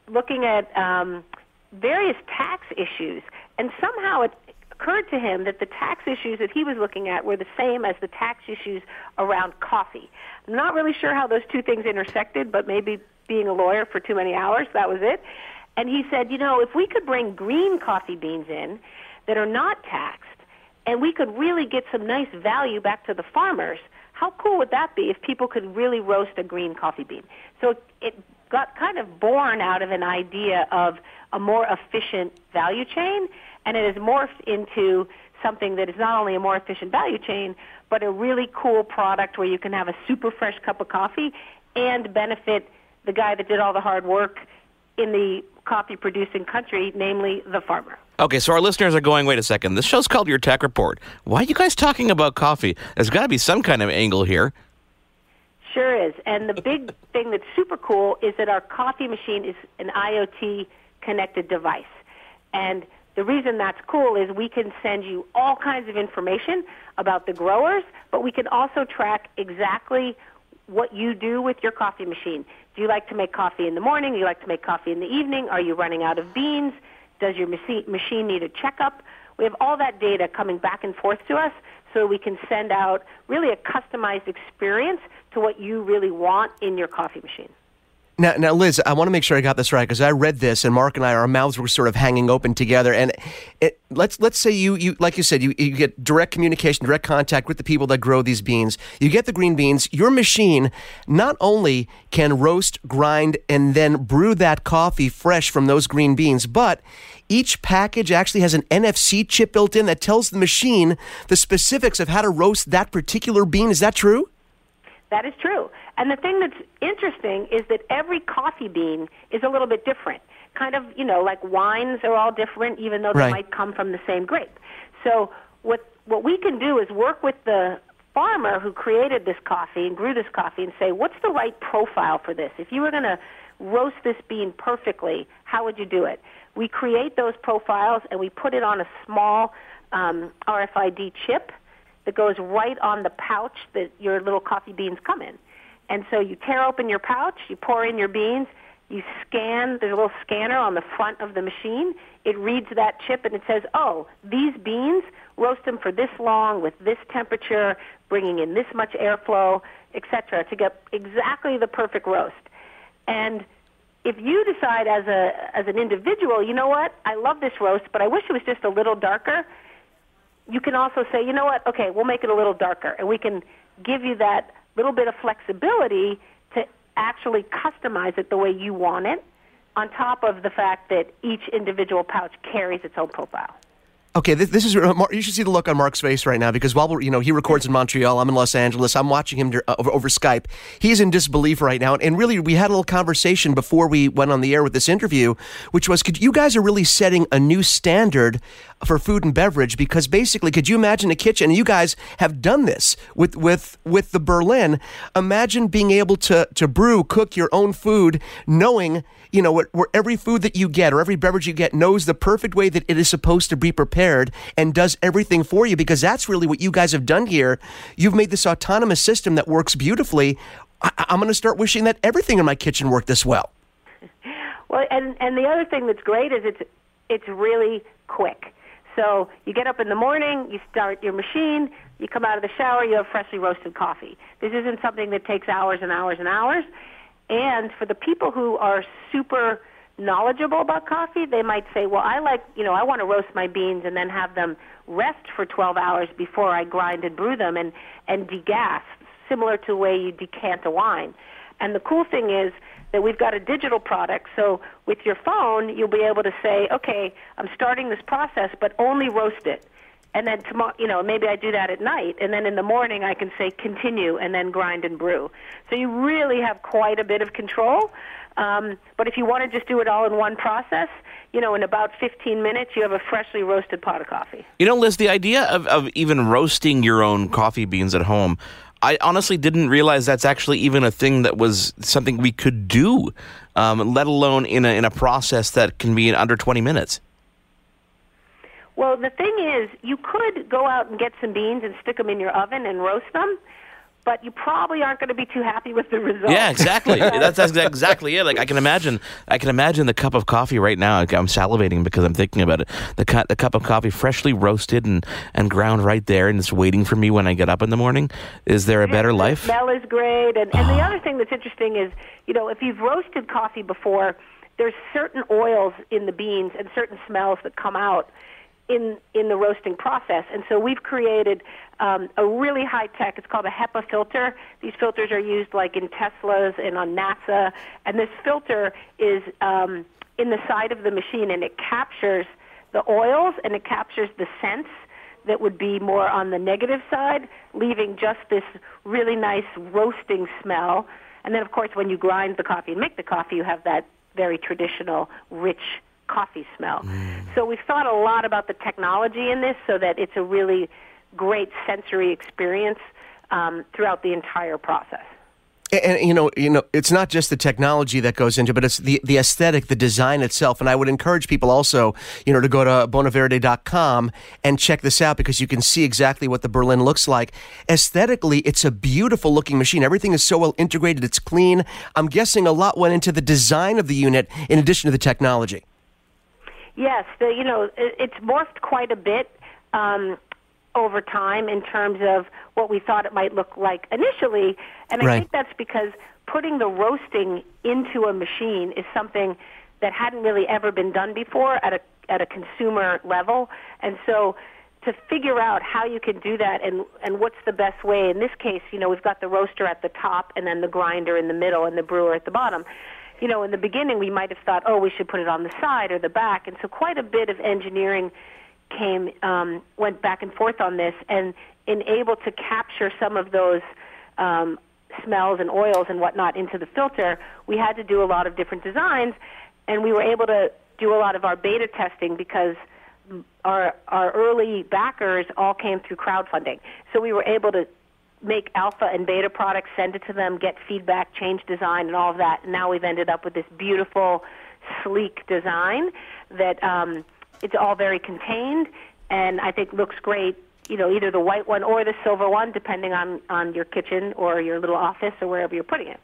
looking at um, various tax issues, and somehow it occurred to him that the tax issues that he was looking at were the same as the tax issues around coffee. I'm not really sure how those two things intersected, but maybe being a lawyer for too many hours, that was it. And he said, you know, if we could bring green coffee beans in that are not taxed, and we could really get some nice value back to the farmers, how cool would that be if people could really roast a green coffee bean? So it got kind of born out of an idea of a more efficient value chain and it has morphed into something that is not only a more efficient value chain, but a really cool product where you can have a super fresh cup of coffee and benefit the guy that did all the hard work in the coffee producing country, namely the farmer. Okay, so our listeners are going, wait a second, this show's called Your Tech Report. Why are you guys talking about coffee? There's got to be some kind of angle here. Sure is. And the big thing that's super cool is that our coffee machine is an IoT connected device. And the reason that's cool is we can send you all kinds of information about the growers, but we can also track exactly what you do with your coffee machine. Do you like to make coffee in the morning? Do you like to make coffee in the evening? Are you running out of beans? Does your machine need a checkup? We have all that data coming back and forth to us so we can send out really a customized experience to what you really want in your coffee machine. Now, now, Liz, I want to make sure I got this right because I read this, and Mark and I, our mouths were sort of hanging open together. And it, let's let's say you, you, like you said, you, you get direct communication, direct contact with the people that grow these beans. You get the green beans. Your machine not only can roast, grind, and then brew that coffee fresh from those green beans, but each package actually has an NFC chip built in that tells the machine the specifics of how to roast that particular bean. Is that true? That is true. And the thing that's interesting is that every coffee bean is a little bit different. Kind of, you know, like wines are all different, even though they right. might come from the same grape. So what what we can do is work with the farmer who created this coffee and grew this coffee and say, what's the right profile for this? If you were going to roast this bean perfectly, how would you do it? We create those profiles and we put it on a small um, RFID chip that goes right on the pouch that your little coffee beans come in. And so you tear open your pouch, you pour in your beans, you scan, there's a little scanner on the front of the machine. It reads that chip and it says, oh, these beans, roast them for this long with this temperature, bringing in this much airflow, etc., to get exactly the perfect roast. And if you decide as a as an individual, you know what, I love this roast, but I wish it was just a little darker, you can also say, you know what, okay, we'll make it a little darker, and we can give you that little bit of flexibility to actually customize it the way you want it, on top of the fact that each individual pouch carries its own profile. Okay, this, this is you should see the look on Mark's face right now because while we're you know he records in Montreal, I'm in Los Angeles. I'm watching him uh, over, over Skype. He's in disbelief right now, and really we had a little conversation before we went on the air with this interview, which was, could you guys are really setting a new standard for food and beverage because basically, could you imagine a kitchen? You guys have done this with with with the Berlin. Imagine being able to to brew, cook your own food, knowing you know where, where every food that you get or every beverage you get knows the perfect way that it is supposed to be prepared and does everything for you because that's really what you guys have done here. You've made this autonomous system that works beautifully. I, I'm going to start wishing that everything in my kitchen worked this well. Well, and and the other thing that's great is it's it's really quick. So you get up in the morning, you start your machine, you come out of the shower, you have freshly roasted coffee. This isn't something that takes hours and hours and hours. And for the people who are super knowledgeable about coffee, they might say, well, I like, you know, I want to roast my beans and then have them rest for 12 hours before I grind and brew them and, and degas, similar to the way you decant a wine. And the cool thing is that we've got a digital product. So with your phone, you'll be able to say, okay, I'm starting this process, but only roast it. And then tomorrow, you know, maybe I do that at night, and then in the morning I can say continue and then grind and brew. So you really have quite a bit of control. Um, but if you want to just do it all in one process, you know, in about 15 minutes, you have a freshly roasted pot of coffee. You know, Liz, the idea of, of even roasting your own coffee beans at home, I honestly didn't realize that's actually even a thing that was something we could do, um, let alone in a, in a process that can be in under 20 minutes. Well, the thing is, you could go out and get some beans and stick them in your oven and roast them, but you probably aren't going to be too happy with the result. Yeah, exactly. that's, that's exactly it. Like I can imagine, I can imagine the cup of coffee right now. I'm salivating because I'm thinking about it. The cu- the cup of coffee, freshly roasted and and ground right there, and it's waiting for me when I get up in the morning. Is there a better life? The smell is great, and and the ah. other thing that's interesting is, you know, if you've roasted coffee before, there's certain oils in the beans and certain smells that come out in in the roasting process. And so we've created um, a really high tech. It's called a HEPA filter. These filters are used like in Teslas and on NASA. And this filter is um, in the side of the machine, and it captures the oils and it captures the scents that would be more on the negative side, leaving just this really nice roasting smell. And then, of course, when you grind the coffee and make the coffee, you have that very traditional, rich coffee smell. Mm. So we've thought a lot about the technology in this so that it's a really great sensory experience um, throughout the entire process. And, and, you know, you know, it's not just the technology that goes into, but it's the the aesthetic, the design itself. And I would encourage people also, you know, to go to bonaverde.com and check this out because you can see exactly what the Berlin looks like. Aesthetically, it's a beautiful looking machine. Everything is so well integrated. It's clean. I'm guessing a lot went into the design of the unit in addition to the technology. Yes, the, you know, it, it's morphed quite a bit um, over time in terms of what we thought it might look like initially, and I right. think that's because putting the roasting into a machine is something that hadn't really ever been done before at a at a consumer level, and so to figure out how you can do that and and what's the best way. In this case, you know, we've got the roaster at the top and then the grinder in the middle and the brewer at the bottom you know, in the beginning we might have thought, oh, we should put it on the side or the back, and so quite a bit of engineering came um, went back and forth on this, and in able to capture some of those um, smells and oils and whatnot into the filter, we had to do a lot of different designs, and we were able to do a lot of our beta testing because our our early backers all came through crowdfunding. So we were able to make alpha and beta products, send it to them, get feedback, change design, and all of that. Now we've ended up with this beautiful, sleek design that um, it's all very contained, and I think looks great. You know, either the white one or the silver one, depending on on your kitchen or your little office or wherever you're putting it.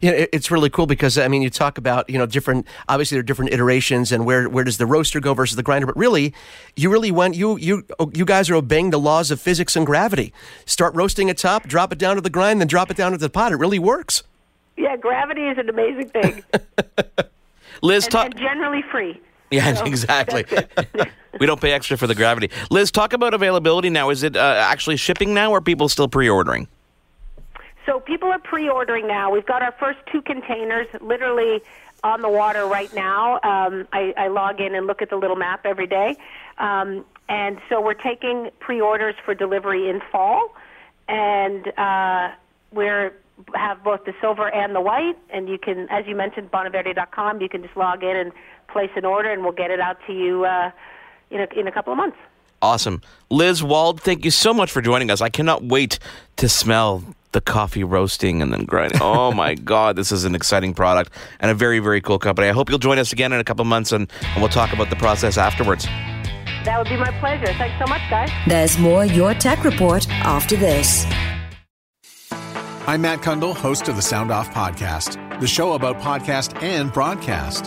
Yeah, it's really cool because I mean, you talk about you know different. Obviously, there are different iterations, and where where does the roaster go versus the grinder? But really, you really went. You you you guys are obeying the laws of physics and gravity. Start roasting at top, drop it down to the grind, then drop it down to the pot. It really works. Yeah, gravity is an amazing thing. Liz, and, talk and generally free. Yeah, so exactly. we don't pay extra for the gravity. Liz, talk about availability now. Is it uh, actually shipping now, or are people still pre-ordering? So people are pre-ordering now. We've got our first two containers literally on the water right now. Um, I, I log in and look at the little map every day. Um, and so we're taking pre-orders for delivery in fall. And uh, we're have both the silver and the white. And you can, as you mentioned, bonaverde.com, you can just log in and place an order, and we'll get it out to you uh, in, a, in a couple of months. Awesome. Liz Wald, thank you so much for joining us. I cannot wait to smell the coffee roasting and then grinding. Oh my God, this is an exciting product and a very, very cool company. I hope you'll join us again in a couple months and, and we'll talk about the process afterwards. That would be my pleasure. Thanks so much, guys. There's more Your Tech Report after this. I'm Matt Cundill, host of the Sound Off Podcast, the show about podcast and broadcast.